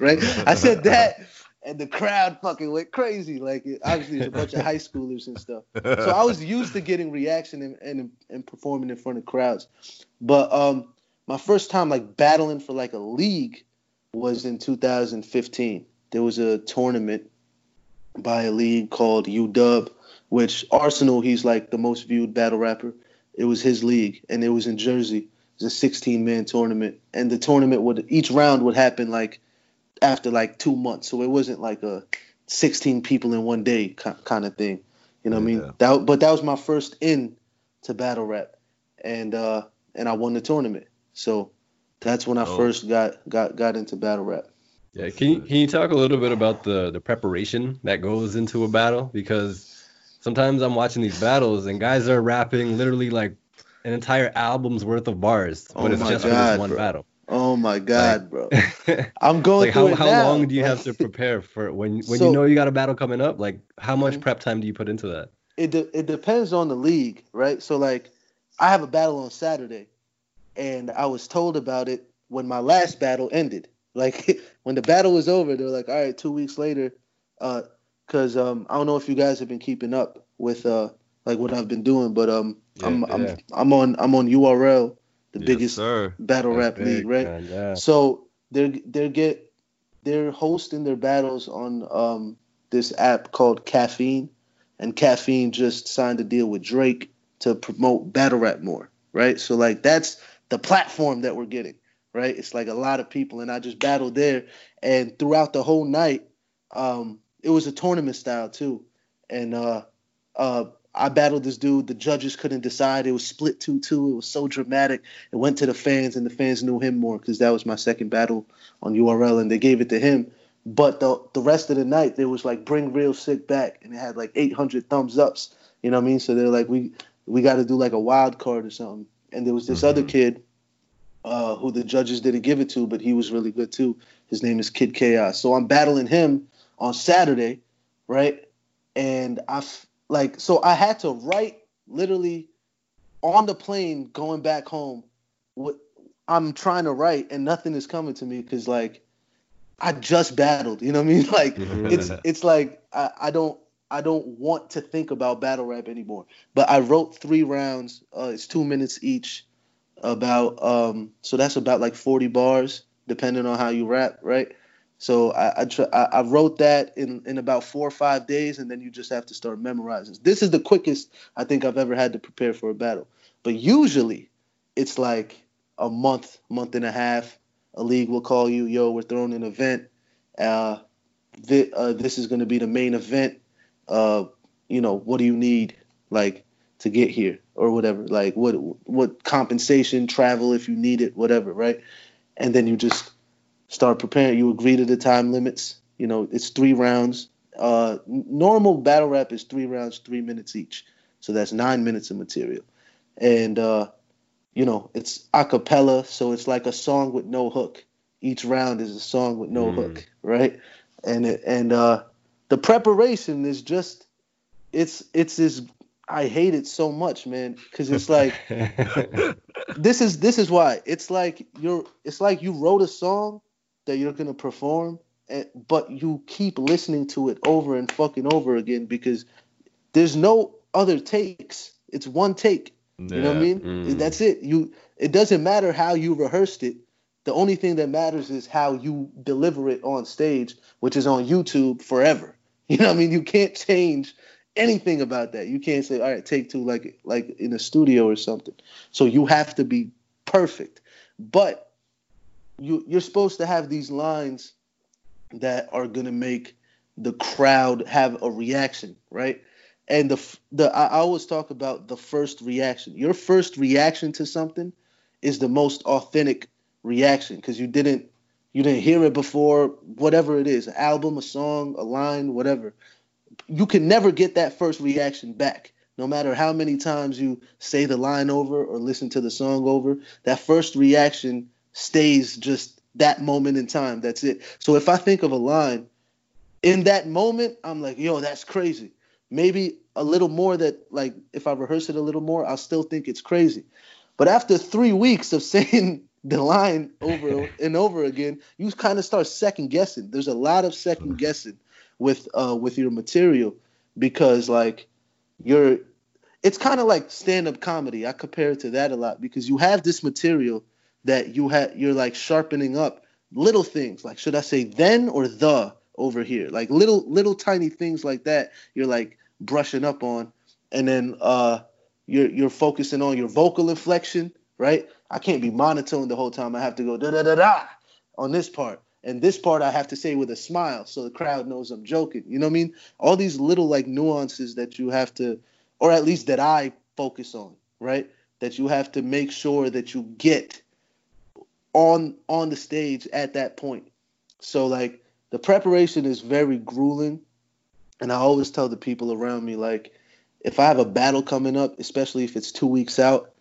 [LAUGHS] right? I said that, and the crowd fucking went crazy. Like, it, obviously, it's a bunch of high schoolers and stuff. So I was used to getting reaction and, and and performing in front of crowds. But um, my first time like battling for like a league was in 2015. There was a tournament by a league called UW, which Arsenal, he's like the most viewed battle rapper. It was his league, and it was in Jersey. It was a 16 man tournament, and the tournament would each round would happen like after like two months, so it wasn't like a 16 people in one day kind of thing. You know what I mean? That, but that was my first in to battle rap, and uh, and I won the tournament. So that's when I Oh. first got got got into battle rap. Yeah, can you can you talk a little bit about the the preparation that goes into a battle? Because sometimes I'm watching these battles and guys are rapping literally like an entire album's worth of bars, Oh but it's my just for God, this one bro. battle. Oh my God, bro! [LAUGHS] I'm going like through how it how now. long do you have to [LAUGHS] prepare for when when So- you know you got a battle coming up? Like how much Mhm. prep time do you put into that? it de- it depends on the league, right? So like, I have a battle on Saturday, and I was told about it when my last battle ended. Like [LAUGHS] when the battle was over, they were like, "All right, two weeks later," because um, I don't know if you guys have been keeping up with uh like what I've been doing, but um, I'm Yeah, I'm. I'm on I'm on URL, the Yes, biggest sir. battle rap That's league, right? man, Yeah. So they're they're get they're hosting their battles on um, this app called Caffeine, and Caffeine just signed a deal with Drake to promote battle rap more, right? So like that's the platform that we're getting, right? It's like a lot of people, and I just battled there, and throughout the whole night, um, it was a tournament style too, and uh, uh, I battled this dude. The judges couldn't decide. It was split two two. It was so dramatic. It went to the fans, and the fans knew him more because that was my second battle on URL, and they gave it to him. But the the rest of the night, there was like bring Real Sikh back, and it had like 800 thumbs ups. You know what I mean? So they're like, we we got to do like a wild card or something. And there was this other Mhm. kid uh, who the judges didn't give it to, but he was really good too. His name is Kid Chaos. So I'm battling him on Saturday, right? And I f- like so I had to write literally on the plane going back home. What I'm trying to write and nothing is coming to me because like I just battled. You know what I mean? [LAUGHS] Like Mhm. it's it's like I, I don't I don't want to think about battle rap anymore. But I wrote three rounds. Uh, it's two minutes each. About um, so that's about like 40 bars, depending on how you rap, right? So I I, tr- I wrote that in in about four or five days, and then you just have to start memorizing. This is the quickest I think I've ever had to prepare for a battle. But usually, it's like a month, month and a half. A league will call you, yo, we're throwing an event. Uh, thi- uh, this is going to be the main event. Uh, you know, what do you need, like, to get here or whatever? Like, what what compensation, travel if you need it, whatever, right? And then you just start preparing. You agree to the time limits. You know, it's three rounds. Uh, normal battle rap is three rounds, three minutes each. So that's nine minutes of material. And uh, you know, it's a cappella, so it's like a song with no hook. Each round is a song with no Mm. hook, right? And it, and uh, the preparation is just it's it's this I hate it so much, man, because it's like [LAUGHS] this is this is why it's like you're it's like you wrote a song that you're gonna perform, and, but you keep listening to it over and fucking over again because there's no other takes. It's one take. You know what I mean? Mm. That's it. You. It doesn't matter how you rehearsed it. The only thing that matters is how you deliver it on stage, which is on YouTube forever. [LAUGHS] You know what I mean? You can't change anything about that. You can't say, "All right, take two like like in a studio or something." So you have to be perfect. But you you're supposed to have these lines that are gonna make the crowd have a reaction, right? And the the I always talk about the first reaction. Your first reaction to something is the most authentic reaction because you didn't you didn't hear it before, whatever it is, an album, a song, a line, whatever. You can never get that first reaction back. No matter how many times you say the line over or listen to the song over, that first reaction stays just that moment in time. That's it. So if I think of a line, in that moment, I'm like, yo, that's crazy. Maybe a little more that, like, if I rehearse it a little more, I'll still think it's crazy. But after three weeks of [LAUGHS] saying the line over and over again, you kind of start second guessing. There's a lot of second guessing with uh with your material because like you're it's kind of like stand-up comedy. I compare it to that a lot because you have this material that you have you're like sharpening up little things. Like should I say then or the over here? Like little little tiny things like that you're like brushing up on. And then uh you're you're focusing on your vocal inflection right? I can't be monotone the whole time. I have to go da da da da on this part. And this part I have to say with a smile so the crowd knows I'm joking. You know what I mean? All these little like nuances that you have to or at least that I focus on right? That you have to make sure that you get on on the stage at that point. So like the preparation is very grueling and I always tell the people around me like if I have a battle coming up, especially if it's 2 weeks out,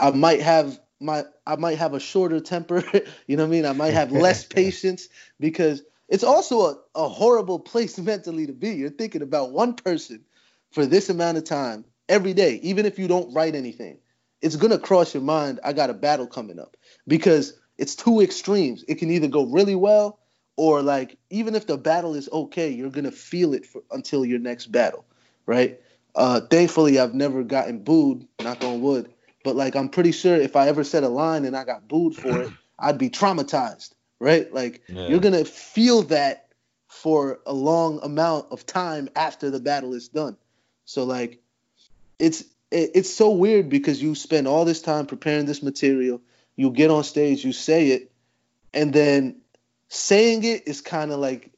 I might have my I might have a shorter temper, [LAUGHS] you know what I mean? I might have less [LAUGHS] patience because it's also a, a horrible place [LAUGHS] mentally to be. You're thinking about one person for this amount of time every day, even if you don't write anything. It's gonna cross your mind, I got a battle coming up. Because it's two extremes. It can either go really well or like even if the battle is okay, you're gonna feel it for, until your next battle, right? Uh, thankfully, I've never gotten booed, knock on wood. But like, I'm pretty sure if I ever said a line and I got booed for it, [CLEARS THROAT] I'd be traumatized, right? Like, yeah. you're gonna feel that for a long amount of time after the battle is done. So like, it's it, it's so weird because you spend all this time preparing this material you get on stage, you say it, and then saying it is kind of like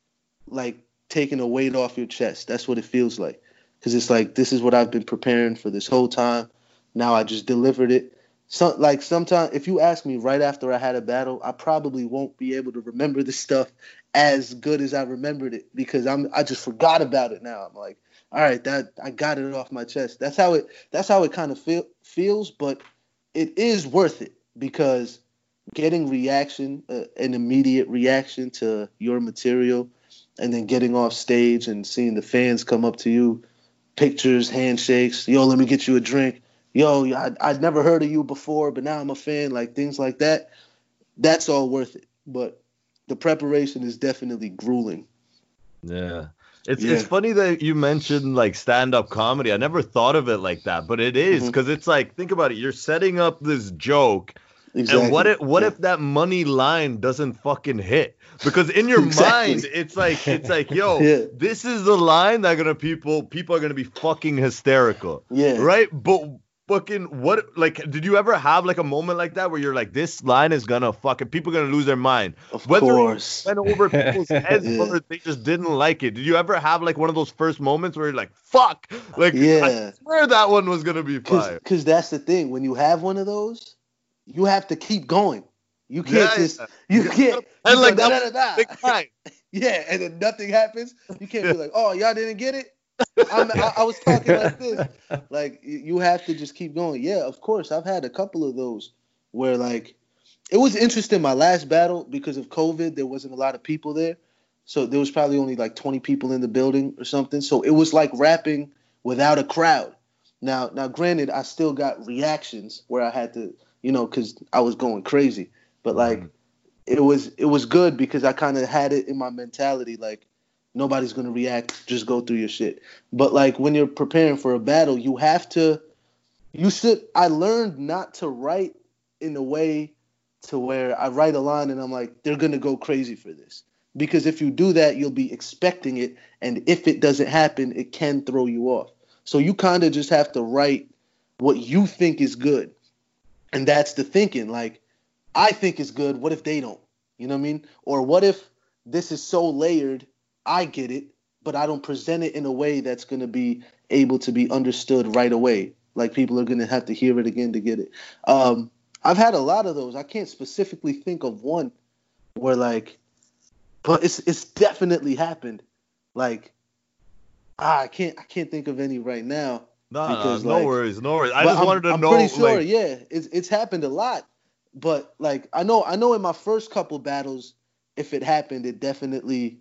like taking a weight off your chest. That's what it feels like. Cause it's like this is what I've been preparing for this whole time. Now I just delivered it. So like sometimes if you ask me right after I had a battle, I probably won't be able to remember the stuff as good as I remembered it because I'm I just forgot about it now. I'm like, all right, that I got it off my chest. That's how it that's how it kind of feel, feels, but it is worth it because getting reaction, uh, an immediate reaction to your material, and then getting off stage and seeing the fans come up to you, pictures, handshakes, yo, let me get you a drink, yo, I, I'd never heard of you before, but now I'm a fan, like things like that. That's all worth it. But the preparation is definitely grueling. Yeah. It's yeah. it's funny that you mentioned like stand up comedy. I never thought of it like that, but it is because mm-hmm. it's like think about it. You're setting up this joke Exactly. And what if what yeah. if that money line doesn't fucking hit? Because in your [LAUGHS] exactly. mind, it's like it's like, yo, [LAUGHS] yeah. this is the line that gonna people people are gonna be fucking hysterical. Yeah. Right? But fucking what like did you ever have like a moment like that where you're like this line is gonna fucking people are gonna lose their mind of whether course went over people's [LAUGHS] heads yeah. or they just didn't like it did you ever have like one of those first moments where you're like fuck like yeah i swear that one was gonna be fire because that's the thing when you have one of those you have to keep going. You can't yeah, just you can't and like da, da, da, da. [LAUGHS] yeah, and then nothing happens. You can't be like, oh, y'all didn't get it. I, I was talking like [LAUGHS] this. Like you have to just keep going. Yeah, of course. I've had a couple of those where like it was interesting. My last battle because of COVID, there wasn't a lot of people there, so there was probably only like 20 people in the building or something. So it was like rapping without a crowd. Now, now, granted, I still got reactions where I had to you know, because I was going crazy. But like, mm. it was it was good because I kind of had it in my mentality like nobody's gonna react. Just go through your shit. But like when you're preparing for a battle, you have to. You should. I learned not to write in a way to where I write a line and I'm like, they're gonna go crazy for this. Because if you do that, you'll be expecting it, and if it doesn't happen, it can throw you off. So you kind of just have to write what you think is good and that's the thinking. Like, I think it's good. What if they don't? You know what I mean? Or what if this is so layered. I get it, but I don't present it in a way that's going to be able to be understood right away. Like people are going to have to hear it again to get it. Um, I've had a lot of those. I can't specifically think of one where like, but it's it's definitely happened. Like, I can't I can't think of any right now. No, because, no, no like- worries, no worries. I just I'm, wanted to I'm know. pretty sure, like, yeah, it's it's happened a lot. But like I know I know in my first couple battles, if it happened, it definitely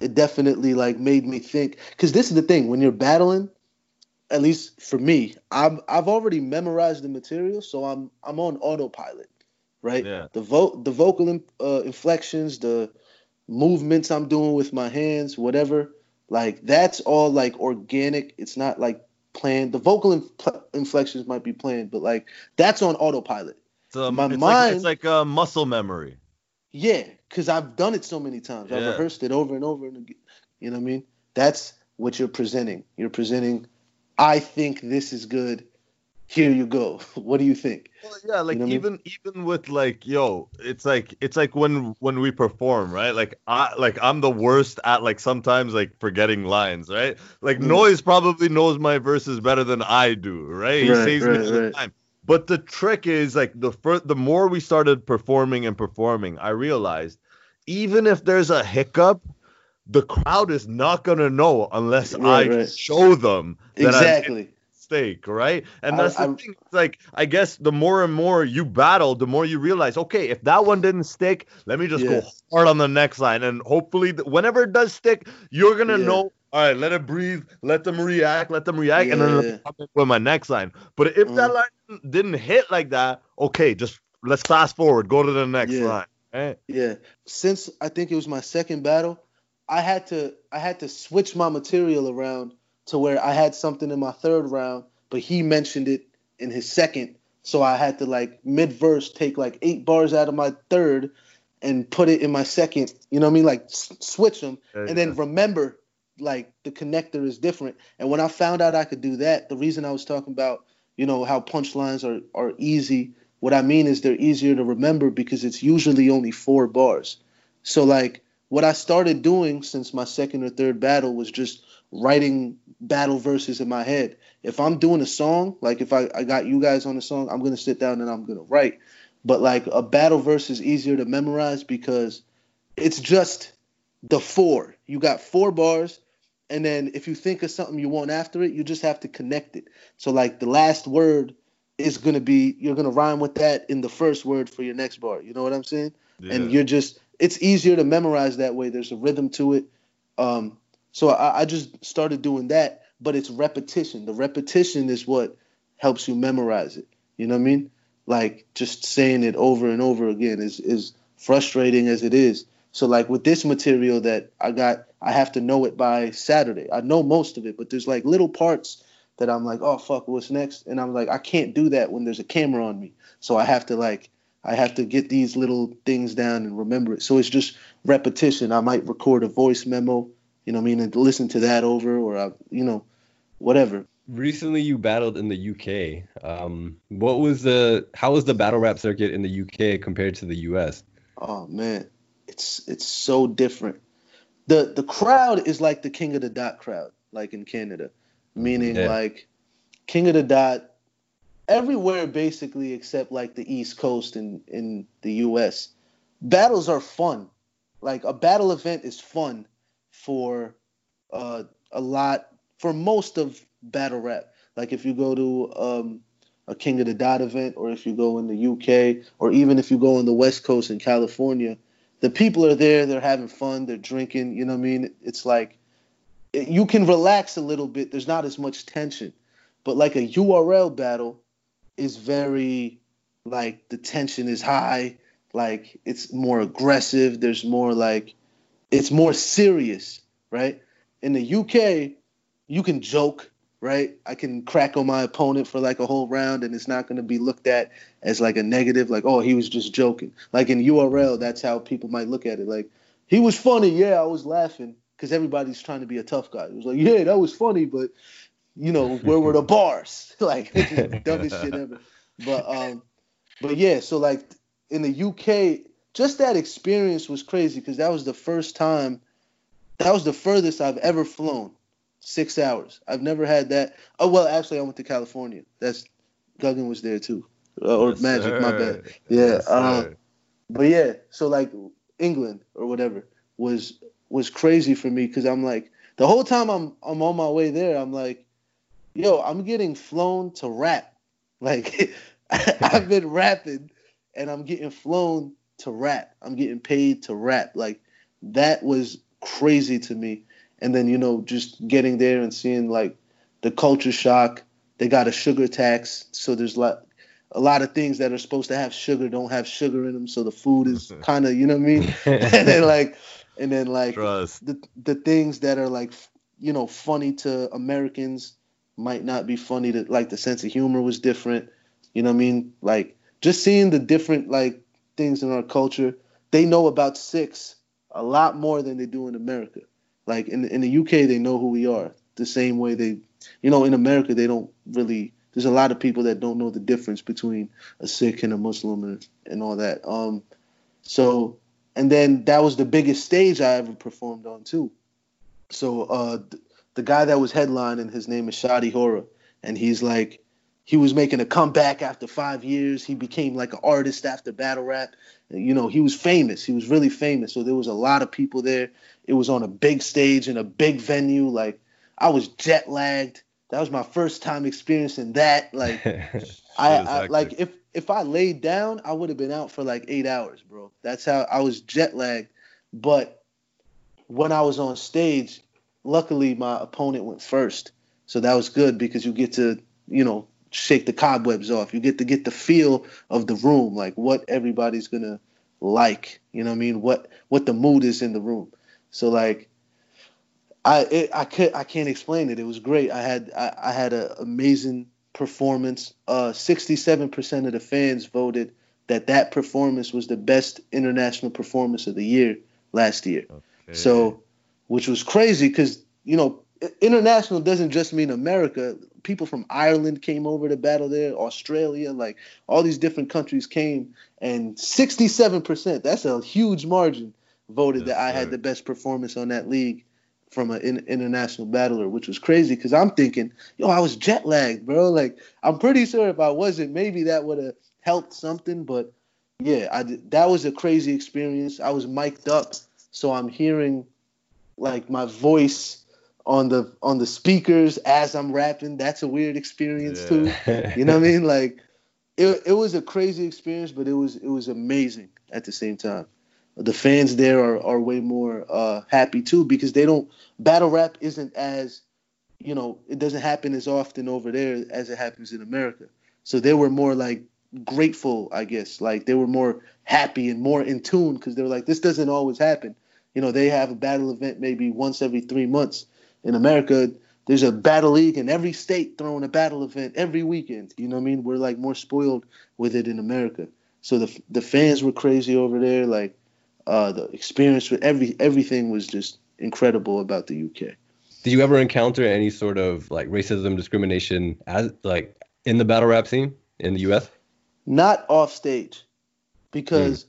it definitely like made me think because this is the thing when you're battling at least for me i'm i've already memorized the material so i'm i'm on autopilot right Yeah. the vo- the vocal in, uh, inflections the movements i'm doing with my hands whatever like that's all like organic it's not like planned the vocal inf- inflections might be planned but like that's on autopilot it's, um, my it's like mind- it's like a muscle memory. yeah, because I've done it so many times. I've rehearsed it over and over and again. You know what I mean? That's what you're presenting. You're presenting, I think this is good. Here you go. [LAUGHS] What do you think? Well, yeah, like know what I mean? even even with like yo, it's like it's like when when we perform, right? Like I like I'm the worst at like sometimes like forgetting lines, right? Like Mm. Noyz probably knows my verses better than I do, right? He Right, saves me right, the time. But the trick is like the fir- the more we started performing and performing, I realized even if there's a hiccup, the crowd is not gonna know unless Right, I right. show them that Exactly. Mistake, right? And I- that's the I- thing. It's like I guess the more and more you battle, the more you realize, okay, if that one didn't stick, let me just Yeah. go hard on the next line, and hopefully, th- whenever it does stick, you're gonna Yeah. know. All right, let it breathe, let them react, let them react, and then Yeah. with my next line. But if that Mhm. line didn't hit like that, okay, just let's fast forward, go to the next Yeah. line. Right? Yeah. Since I think it was my second battle, I had to I had to switch my material around to where I had something in my third round, but he mentioned it in his second. So I had to like mid verse take like eight bars out of my third and put it in my second. You know what I mean? Like s- switch them and then remember like the connector is different. And when I found out I could do that, the reason I was talking about, you know, how punchlines are are easy, what I mean is they're easier to remember because it's usually only four bars. So like what I started doing since my second or third battle was just writing battle verses in my head. If I'm doing a song, like if I, I got you guys on a song, I'm gonna sit down and I'm gonna write. But like a battle verse is easier to memorize because it's just the four. You got four bars, and then if you think of something you want after it, you just have to connect it. So like the last word is gonna be you're gonna rhyme with that in the first word for your next bar. You know what I'm saying? And you're just it's easier to memorize that way. There's a rhythm to it. Um, so I, I just started doing that, but it's repetition. The repetition is what helps you memorize it. You know what I mean? Like just saying it over and over again is is frustrating as it is. So like with this material that I got, I have to know it by Saturday. I know most of it, but there's like little parts that I'm like, oh fuck, what's next? And I'm like, I can't do that when there's a camera on me. So I have to like, I have to get these little things down and remember it. So it's just repetition. I might record a voice memo, you know what I mean, and listen to that over, or I, you know, whatever. Recently, you battled in the UK. Um, what was the how was the battle rap circuit in the UK compared to the US? Oh man, it's it's so different. The the crowd is like the King of the Dot crowd, like in Canada, meaning Yeah. like King of the Dot everywhere basically except like the East Coast and in the US. Battles are fun. Like a battle event is fun for uh, a lot for most of battle rap. Like if you go to um, a King of the Dot event, or if you go in the UK, or even if you go on the West Coast in California, the people are there. They're having fun. They're drinking. You know what I mean? It's like you can relax a little bit. There's not as much tension. But like a URL battle is very like the tension is high. Like it's more aggressive. There's more like it's more serious, right? In the UK, you can joke, right? I can crack on my opponent for like a whole round and it's not going to be looked at as like a negative, like, oh, he was just joking. Like in URL, that's how people might look at it. Like, he was funny. Yeah, I was laughing because everybody's trying to be a tough guy. It was like, yeah, that was funny, but, you know, where were the bars? [LAUGHS] like, [LAUGHS] dumbest shit ever. But, um, but yeah, so like in the UK, just that experience was crazy because that was the first time, that was the furthest I've ever flown, six hours. I've never had that. Oh well, actually, I went to California. That's Guggen was there too, uh, or Yes, Magic. sir. My bad. Yeah. Yes, uh, but yeah, so like England or whatever was was crazy for me because I'm like the whole time I'm I'm on my way there, I'm like, yo, I'm getting flown to rap. Like [LAUGHS] I've been rapping and I'm getting flown to rap. I'm getting paid to rap. Like that was crazy to me. And then, you know, just getting there and seeing like the culture shock. They got a sugar tax, so there's like a lot of things that are supposed to have sugar don't have sugar in them, so the food is [LAUGHS] kind of, you know what I mean? [LAUGHS] and then like, and then like Trust. the the things that are like, you know, funny to Americans might not be funny to like the sense of humor was different. You know what I mean? Like just seeing the different like things in our culture. They know about Sikhs a lot more than they do in America. Like in in the UK, they know who we are the same way they, you know, in America they don't really. There's a lot of people that don't know the difference between a Sikh and a Muslim and, and all that. Um, so and then that was the biggest stage I ever performed on too. So uh, th- the guy that was headlining, his name is Shotty Horroh, and he's like, he was making a comeback after five years. He became like an artist after battle rap. You know, he was famous. He was really famous. So there was a lot of people there. It was on a big stage in a big venue. Like I was jet lagged. That was my first time experiencing that. Like [LAUGHS] I, I like if if I laid down, I would have been out for like eight hours, bro. That's how I was jet lagged. But when I was on stage, luckily my opponent went first, so that was good because you get to you know shake the cobwebs off. You get to get the feel of the room, like what everybody's gonna like. You know what I mean? What what the mood is in the room. So like. I it, I could I can't explain it. It was great. I had I, I had an amazing performance. Uh, 67% of the fans voted that that performance was the best international performance of the year last year. Okay. So, which was crazy because you know international doesn't just mean America. People from Ireland came over to battle there, Australia, like all these different countries came, and 67%. That's a huge margin. Voted Yes, that I sir. had the best performance on that league from an in, international battler, which was crazy because I'm thinking, yo, I was jet lagged, bro. Like I'm pretty sure if I wasn't, maybe that would have helped something. But yeah, I that was a crazy experience. I was mic'd up, so I'm hearing like my voice on the on the speakers as I'm rapping. That's a weird experience Yeah. too. You know what I mean? [LAUGHS] Like it, it was a crazy experience, but it was it was amazing at the same time. The fans there are, are way more uh, happy too because they don't battle rap isn't as you know it doesn't happen as often over there as it happens in America. So they were more like grateful, I guess. Like they were more happy and more in tune because they were like, this doesn't always happen. You know, they have a battle event maybe once every three months. In America, there's a battle league in every state throwing a battle event every weekend. You know what I mean? We're like more spoiled with it in America. So the the fans were crazy over there. Like uh, the experience with every everything was just incredible about the UK. Did you ever encounter any sort of like racism discrimination as like in the battle rap scene in the US? Not off stage, because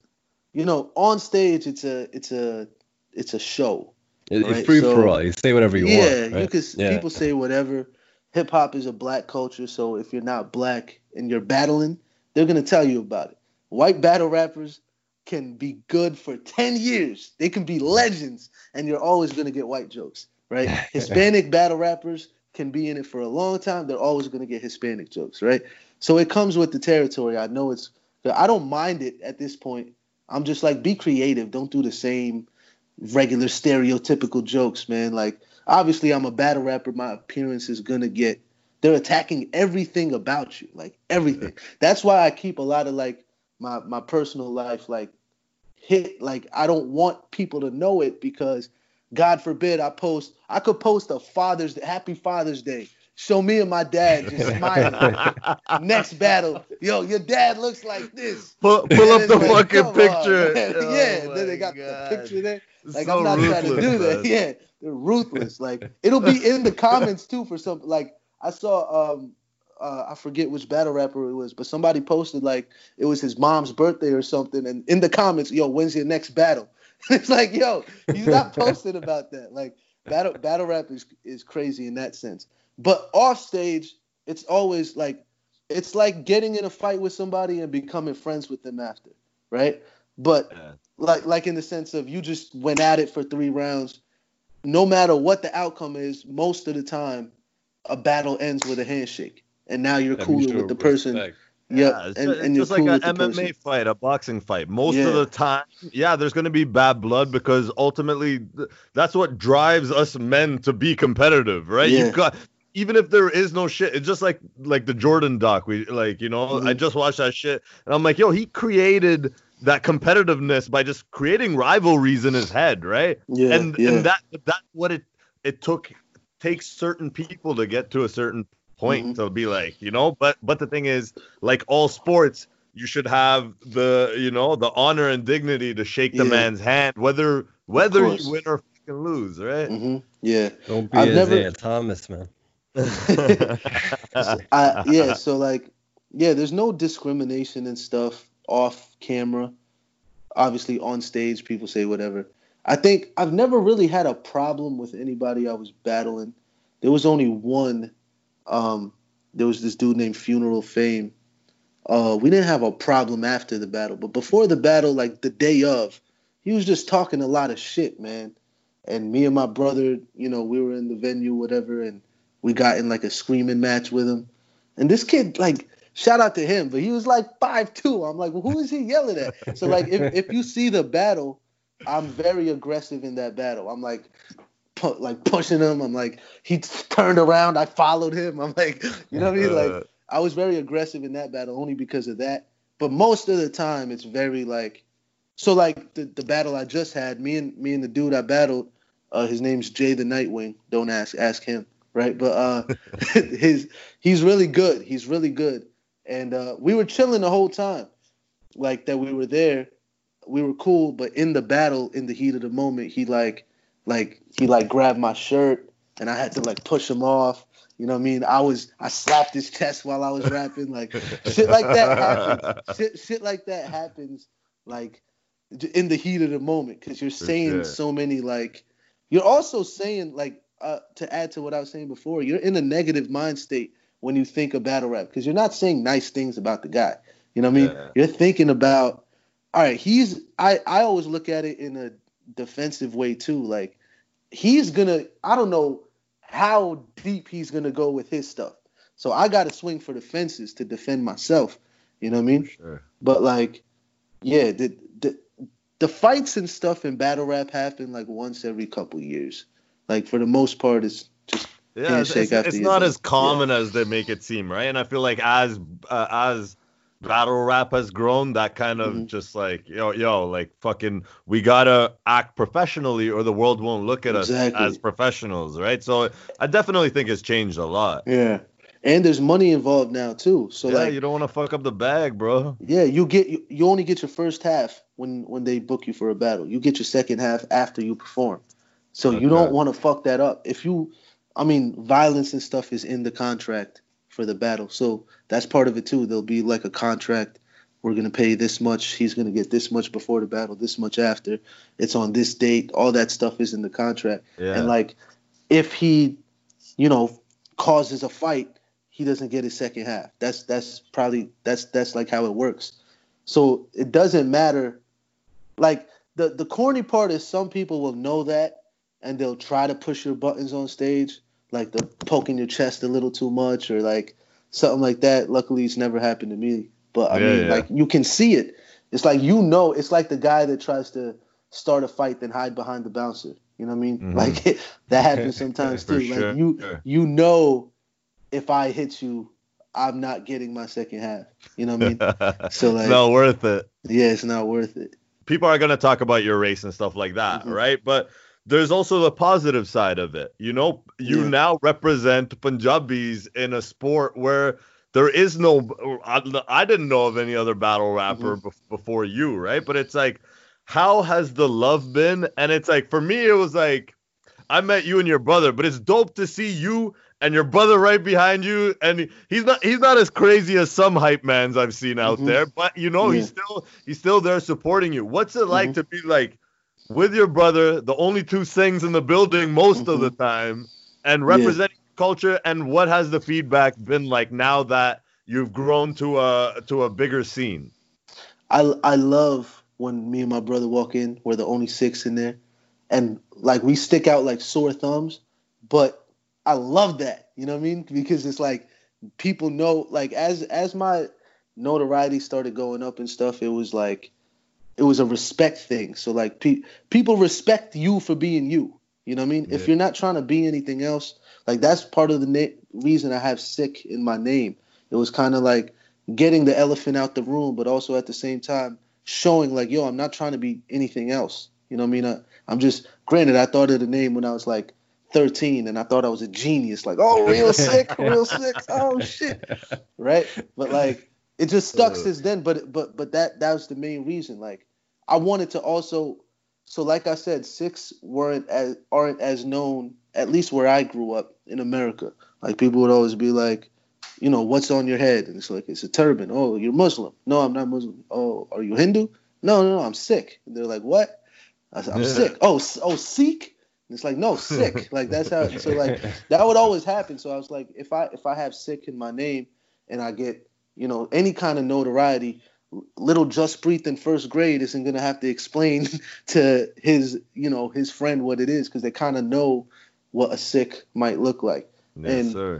you know on stage it's a it's a it's a show. It, Right, it's free so- for all. You say whatever you yeah, want. you right? could. Yeah. People say whatever. Hip hop is a black culture, so if you're not black and you're battling, they're gonna tell you about it. White battle rappers can be good for ten years. They can be legends, and you're always gonna get white jokes, right? [LAUGHS] Hispanic battle rappers can be in it for a long time. They're always gonna get Hispanic jokes, right? So it comes with the territory. I know it's. I don't mind it at this point. I'm just like, be creative. Don't do the same regular stereotypical jokes, man. Like obviously I'm a battle rapper, my appearance is gonna get they're attacking everything about you, like everything. That's why I keep a lot of like my my personal life like hit like I don't want people to know it because God forbid I post I could post a Father's Happy Father's Day. Show me and my dad just [LAUGHS] smiling. Next battle, yo, your dad looks like this. pull, pull up [LAUGHS] the like, fucking picture. Oh [LAUGHS] yeah, then they got God. the picture there. Like so I'm not trying to do that. man. Yeah, they're ruthless. Like it'll be in the comments too for some. Like I saw um uh, I forget which battle rapper it was, but somebody posted like it was his mom's birthday or something, and in the comments, yo, when's your next battle? it's like, yo, he's not posting about that. Like battle battle rap is is crazy in that sense. But off stage, it's always like it's like getting in a fight with somebody and becoming friends with them after, right? But yeah. like like in the sense of you just went at it for three rounds. No matter what the outcome is, most of the time, a battle ends with a handshake, and now you're cooler with the person. Respect. Yeah, yeah it's, and, just, and it's just cool like an MMA person. fight, a boxing fight. Most yeah. of the time, yeah, there's going to be bad blood because ultimately that's what drives us men to be competitive, right? Yeah. You've got even if there is no shit, it's just like like the Jordan doc. We like, you know, mm-hmm. I just watched that shit and I'm like, yo, he created that competitiveness by just creating rivalries in his head, right? Yeah. And yeah. and that that's what it it took takes certain people to get to a certain point mm-hmm. to be like, you know, but but the thing is, like all sports, you should have the, you know, the honor and dignity to shake the yeah. man's hand, whether whether you win or fucking lose, right? Mm-hmm. Yeah. Don't be I've Isiah never... Thomas, man. [LAUGHS] I, yeah, so like, yeah, there's no discrimination and stuff off camera. Obviously, on stage, people say whatever. I think I've never really had a problem with anybody I was battling. There was only one. Um, there was this dude named Funeral Fame. Uh, we didn't have a problem after the battle, but before the battle, like the day of, he was just talking a lot of shit, man. And me and my brother, you know, we were in the venue, whatever, and we got in like a screaming match with him. And this kid, like, shout out to him, but he was like five two. I'm like, well, who is he yelling at? So like, if, if you see the battle, I'm very aggressive in that battle. I'm like, pu- like pushing him. I'm like, he turned around. I followed him. I'm like, [LAUGHS] you know what I mean? Like, I was very aggressive in that battle only because of that. But most of the time, it's very like, so like the, the battle I just had, me and me and the dude I battled, uh, his name's Jay the Nightwing. Don't ask, ask him right? But uh, [LAUGHS] [LAUGHS] his he's really good. He's really good, and uh, we were chilling the whole time, like that. We were there, we were cool. But in the battle, in the heat of the moment, he like, like he like grabbed my shirt, and I had to like push him off. You know what I mean? I was I slapped his chest while I was rapping, like shit like that happens. [LAUGHS] shit, shit like that happens, like in the heat of the moment, because you're saying so many like. You're also saying like uh, to add to what I was saying before, you're in a negative mind state when you think of battle rap because you're not saying nice things about the guy. You know what I mean? Yeah. You're thinking about, all right, he's. I I always look at it in a defensive way too. Like he's gonna. I don't know how deep he's gonna go with his stuff. So I got to swing for the fences to defend myself. You know what I mean? Sure. But like, yeah, the, the the fights and stuff in battle rap happen like once every couple years. Like for the most part, it's just yeah, it's, it's, it's not as common yeah. as they make it seem, right? And I feel like as uh, as battle rap has grown, that kind of mm-hmm. just like yo yo like fucking we gotta act professionally or the world won't look at exactly. us as professionals, right? So I definitely think it's changed a lot. Yeah. And there's money involved now too. So yeah, like you don't want to fuck up the bag, bro. Yeah, you get you, you only get your first half when when they book you for a battle. You get your second half after you perform. So okay. you don't want to fuck that up. If you, I mean, violence and stuff is in the contract for the battle. So that's part of it too. There'll be like a contract. We're gonna pay this much. He's gonna get this much before the battle, this much after. It's on this date. All that stuff is in the contract. Yeah. And like, if he, you know, causes a fight, he doesn't get his second half. That's that's probably that's that's like how it works. So it doesn't matter. Like the the corny part is some people will know that and they'll try to push your buttons on stage, like the poking your chest a little too much or like something like that. Luckily, it's never happened to me. But I yeah, mean, yeah. like you can see it. It's like you know, it's like the guy that tries to start a fight then hide behind the bouncer. You know what I mean? Mm-hmm. Like [LAUGHS] that happens [LAUGHS] sometimes too. Sure. Like you sure. you know if I hit you, I'm not getting my second half. You know what I mean? [LAUGHS] So like, it's not worth it. Yeah, it's not worth it. People are gonna talk about your race and stuff like that, mm-hmm. right? But there's also the positive side of it. You know, you yeah. now represent Punjabis in a sport where there is no. I, didn't know of any other battle rapper mm-hmm. before you, right? But it's like, how has the love been? And it's like for me, it was like. I met you and your brother, but it's dope to see you and your brother right behind you. And he's not he's not as crazy as some hype mans I've seen out mm-hmm. there, but you know, yeah. he's still he's still there supporting you. What's it like mm-hmm. to be like with your brother, the only two things in the building most mm-hmm. of the mm-hmm. time, and representing yeah. culture? And what has the feedback been like now that you've grown to a to a bigger scene? I I love when me and my brother walk in. We're the only Sikhs in there, and like we stick out like sore thumbs. But I love that. You know what I mean? Because it's like people know. Like as as my notoriety started going up and stuff, it was like it was a respect thing. So like pe- people respect you for being you. You know what I mean? Yeah. If you're not trying to be anything else, like that's part of the na- reason I have Sikh in my name. It was kind of like getting the elephant out the room, but also at the same time showing like, yo, I'm not trying to be anything else. You know what I mean? I, I'm just granted I thought of the name when I was like 13 and I thought I was a genius, like, oh, real sick, real sick, oh shit. [LAUGHS] Right? But like it just stuck since then. But but but that that was the main reason. Like I wanted to also so like I said, Sikhs weren't as aren't as known, at least where I grew up in America. Like people would always be like, you know, what's on your head? And it's like, it's a turban. Oh, you're Muslim. No, I'm not Muslim. Oh, are you Hindu? No, no, no, I'm sick. And they're like, what? I I'm yeah. sick. Oh, oh, Sikh? And it's like, no, [LAUGHS] sick. like that's how. So like that would always happen. So I was like, if I if I have Sikh in my name and I get you know any kind of notoriety, little Justpreet in first grade isn't gonna have to explain [LAUGHS] to his you know his friend what it is because they kind of know what a Sikh might look like. Yes, and sir.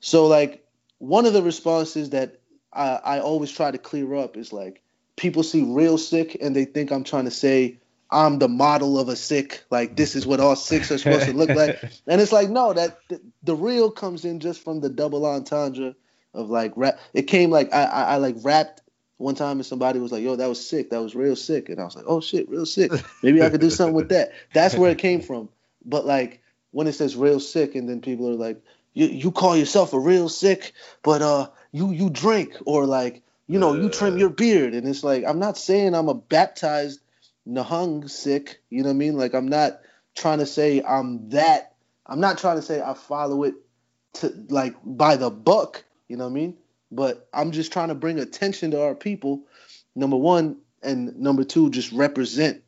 so like one of the responses that I, I always try to clear up is like people see Real Sikh and they think I'm trying to say I'm the model of a Sikh. Like this is what all Sikhs are supposed to look like. [LAUGHS] And it's like no, that the, the, real comes in just from the double entendre of like rap. It came like I, I, I like rapped one time and somebody was like, "Yo, that was sick. That was real sick." And I was like, "Oh shit, real sick. Maybe I could do something with that." That's where it came from. But like when it says Real Sikh, and then people are like, you you call yourself a real Sikh, but uh you you drink or like you know you trim your beard, and it's like I'm not saying I'm a baptized Nihang Sikh, you know what I mean? Like I'm not trying to say I'm that. I'm not trying to say I follow it to like by the book, you know what I mean? But I'm just trying to bring attention to our people. Number one and number two, just represent.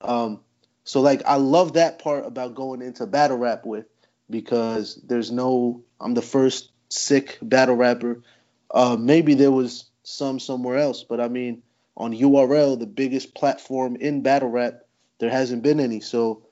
Um, so like I love that part about going into battle rap with because there's no I'm the first Sikh battle rapper. Uh, maybe there was some somewhere else, but I mean on URL, the biggest platform in battle rap, there hasn't been any. So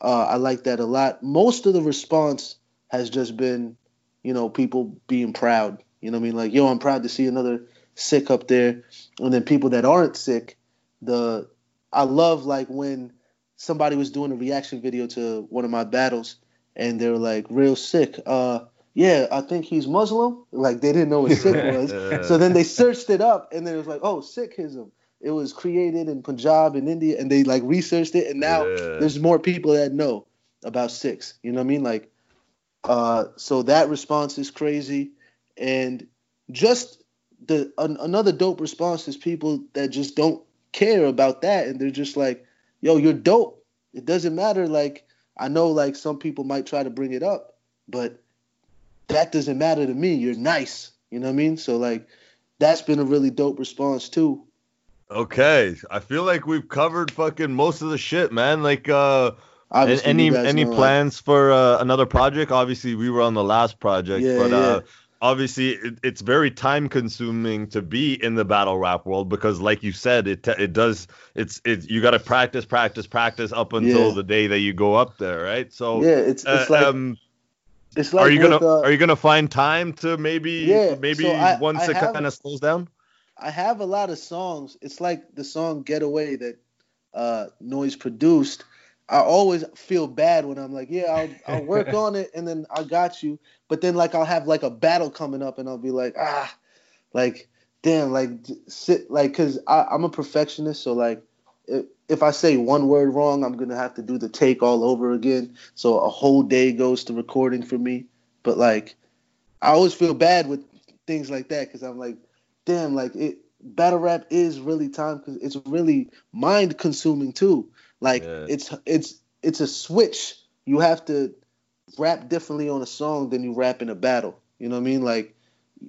uh, I like that a lot. Most of the response has just been, you know, people being proud. You know I mean? Like, yo, I'm proud to see another Sikh up there. And then people that aren't Sikh, the I love like when somebody was doing a reaction video to one of my battles and they were like Real Sikh. Uh, yeah, I think he's Muslim. Like they didn't know what Sikh [LAUGHS] was. so then they searched it up, and then it was like, oh, Sikhism. It was created in Punjab in India, and they like researched it, and now yeah. there's more people that know about Sikhs. You know what I mean? Like, uh, so that response is crazy, and just the an, another dope response is people that just don't care about that, and they're just like, yo, you're dope. It doesn't matter like I know like some people might try to bring it up, but that doesn't matter to me. You're nice. You know what I mean? So like that's been a really dope response too. Okay. I feel like we've covered fucking most of the shit, man. Like uh Obviously, any any plans for uh, another project? Obviously, we were on the last project, yeah, but uh, obviously it, it's very time consuming to be in the battle rap world because like you said it it does it's it you got to practice practice practice up until yeah. the day that you go up there right? So yeah it's, it's uh, like um, it's like are you gonna uh, are you gonna find time to maybe yeah, maybe so I, once I it kind of slows down? I have a lot of songs. It's like the song getaway that uh Noyz produced I always feel bad when I'm like, yeah, I'll, I'll work [LAUGHS] on it and then I got you. But then like I'll have like a battle coming up and I'll be like, ah, like damn, like sit like because I'm a perfectionist, so like if, if I say one word wrong, I'm gonna have to do the take all over again. So a whole day goes to recording for me. But like I always feel bad with things like that because I'm like, damn, like it battle rap is really time because it's really mind consuming too like yeah. it's it's it's a switch you have to rap differently on a song than you rap in a battle. You know what I mean? Like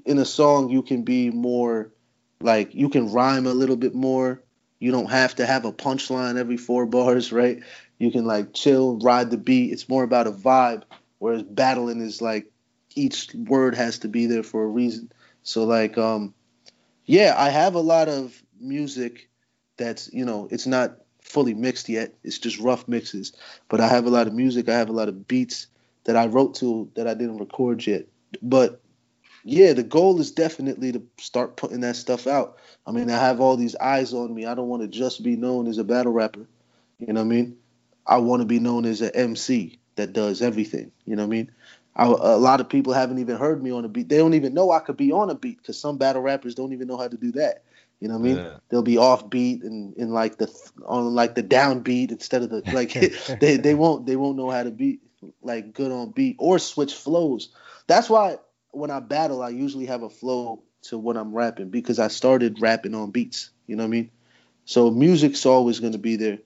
in a song, you can be more like you can rhyme a little bit more. You don't have to have a punchline every four [LAUGHS] bars, right? You can like chill, ride the beat. It's more about a vibe. Whereas battling is like each word has to be there for a reason. So like um yeah, I have a lot of music that's, you know, it's not fully mixed yet. It's just rough mixes. But I have a lot of music, I have a lot of beats that I wrote to that I didn't record yet. But yeah, the goal is definitely to start putting that stuff out. I mean, I have all these eyes on me. I don't want to just be known as a battle rapper. You know what I mean? I want to be known as an MC that does everything. You know what I mean? I, a lot of people haven't even heard me on a beat. They don't even know I could be on a beat because some battle rappers don't even know how to do that. You know what I mean? Yeah. They'll be off beat and in like the on like the downbeat instead of the [LAUGHS] like [LAUGHS] they they won't they won't know how to be like good on beat or switch flows. That's why when I battle, I usually have a flow to what I'm rapping because I started rapping on beats. You know what I mean? So music's always going to be there.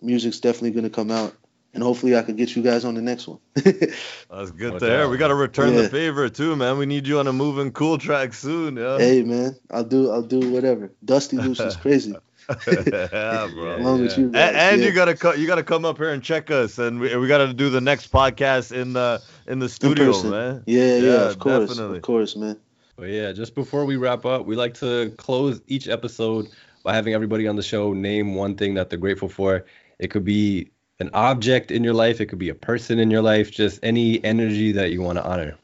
Music's definitely going to come out, and hopefully I can get you guys on the next one. That's good to hear. We got to return yeah. the favor too, man. We need you on a moving cool track soon. Yeah. Hey, man, I'll do I'll do whatever. Dusty Loose is crazy. [LAUGHS] yeah, [LAUGHS] bro. Along yeah. with you, guys. and, and yeah. you gotta co- you gotta come up here and check us, and we, we gotta do the next podcast in the in the studio, in man. Yeah, yeah, of course, definitely. of course, man. But yeah, just before we wrap up, we like to close each episode by having everybody on the show name one thing that they're grateful for. It could be an object in your life, it could be a person in your life, just any energy that you want to honor.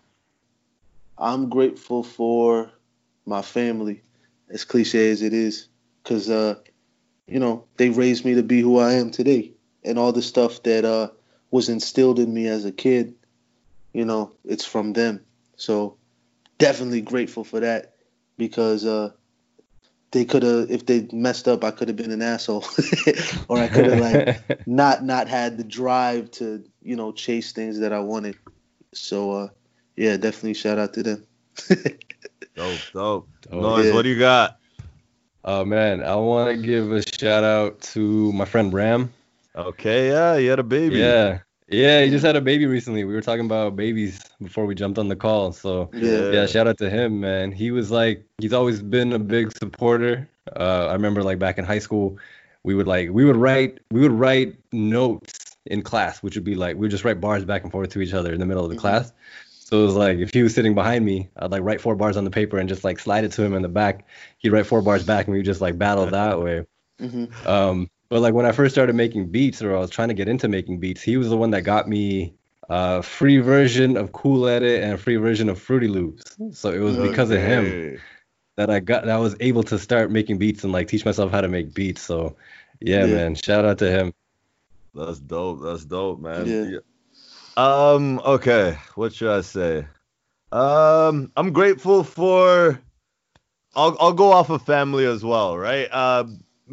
I'm grateful for my family, as cliche as it is, because uh, you know, they raised me to be who I am today. And all the stuff that uh, was instilled in me as a kid, you know, it's from them. So definitely grateful for that because uh, they could have, if they messed up, I could have been an asshole, [LAUGHS] or I could have like [LAUGHS] not not had the drive to you know chase things that I wanted. So uh, yeah, definitely shout out to them. [LAUGHS] dope, dope. dope. Noyz, yeah. what do you got? Oh man, I want to give a shout out to my friend Ram. Okay, yeah, he had a baby. Yeah, yeah, he just had a baby recently. We were talking about babies before we jumped on the call. So yeah, yeah shout out to him, man. He was like, he's always been a big supporter. Uh, I remember like back in high school, we would like we would write we would write notes in class, which would be like we would just write bars back and forth to each other in the middle of the mm-hmm. class. So it was like if he was sitting behind me, I'd like write four bars on the paper and just like slide it to him in the back. He'd write four bars back and we would just like battle that way. Mm-hmm. Um, but like when I first started making beats or I was trying to get into making beats, he was the one that got me a free version of Cool Edit and a free version of Fruity Loops. So it was because of him that I got that I was able to start making beats and like teach myself how to make beats. So yeah, yeah. man, shout out to him. That's dope. That's dope, man. Yeah. yeah. Um, okay, what should I say? Um, I'm grateful for I'll I'll go off of family as well, right? Uh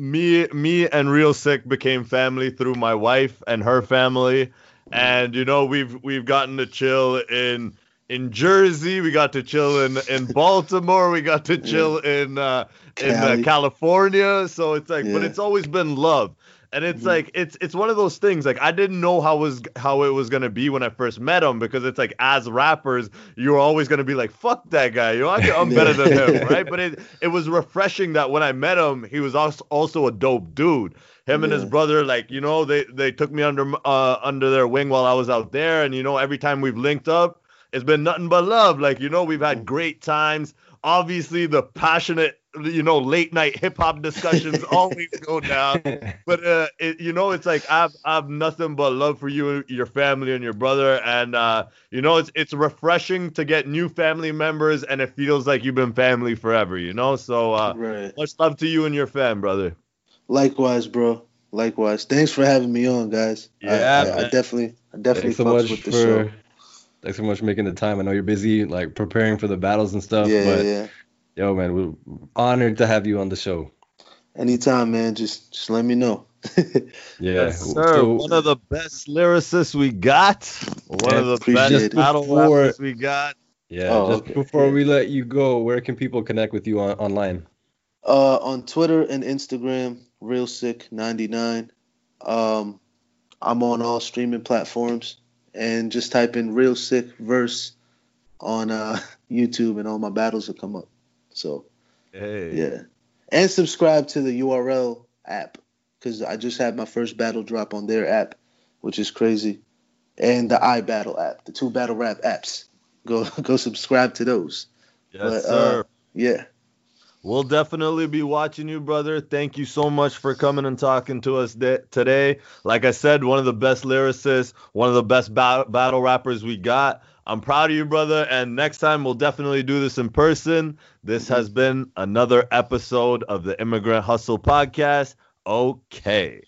me me and Real Sikh became family through my wife and her family. And you know, we've we've gotten to chill in in Jersey, we got to chill in in [LAUGHS] Baltimore, we got to chill in uh in uh, California. So it's like, yeah. but it's always been love and it's mm-hmm. like it's it's one of those things like I didn't know how was how it was gonna be when I first met him because it's like as rappers you're always gonna be like fuck that guy you know I'm better than him [LAUGHS] right but it it was refreshing that when I met him he was also also a dope dude him yeah. and his brother like you know they they took me under uh under their wing while I was out there and you know every time we've linked up it's been nothing but love like you know we've had mm. great times obviously the passionate you know late night hip hop discussions [LAUGHS] always go down. But uh it, you know it's like I've I've nothing but love for you your family and your brother. And uh you know it's it's refreshing to get new family members and it feels like you've been family forever you know? So uh right. much love to you and your fam brother. Likewise bro. Likewise. Thanks for having me on guys. Yeah I, I, I definitely I definitely thanks so much with the for, show. thanks so much for making the time. I know you're busy like preparing for the battles and stuff yeah but yeah Yo, man, we're honored to have you on the show. Anytime, man. Just just let me know. [LAUGHS] yeah, yes, sir. So, one of the best lyricists we got. One of the best battle before, rappers we got. Yeah. Oh, just okay. before we let you go, where can people connect with you on, online? Uh, on Twitter and Instagram, Real Sikh 99. Um, I'm on all streaming platforms. and just type in Real Sikh verse on uh, [LAUGHS] YouTube, and all my battles will come up. So Hey. yeah, and subscribe to the URL app because I just had my first battle drop on their app, which is crazy, and the iBattle app, the two battle rap apps. Go [LAUGHS] go subscribe to those. Yes, But, uh, sir. Yeah. We'll definitely be watching you, brother. Thank you so much for coming and talking to us de- today. Like I said, one of the best lyricists, one of the best ba- battle rappers we got. I'm proud of you, brother. And next time, we'll definitely do this in person. This has been another episode of the Immigrant Hustle Podcast. Okay.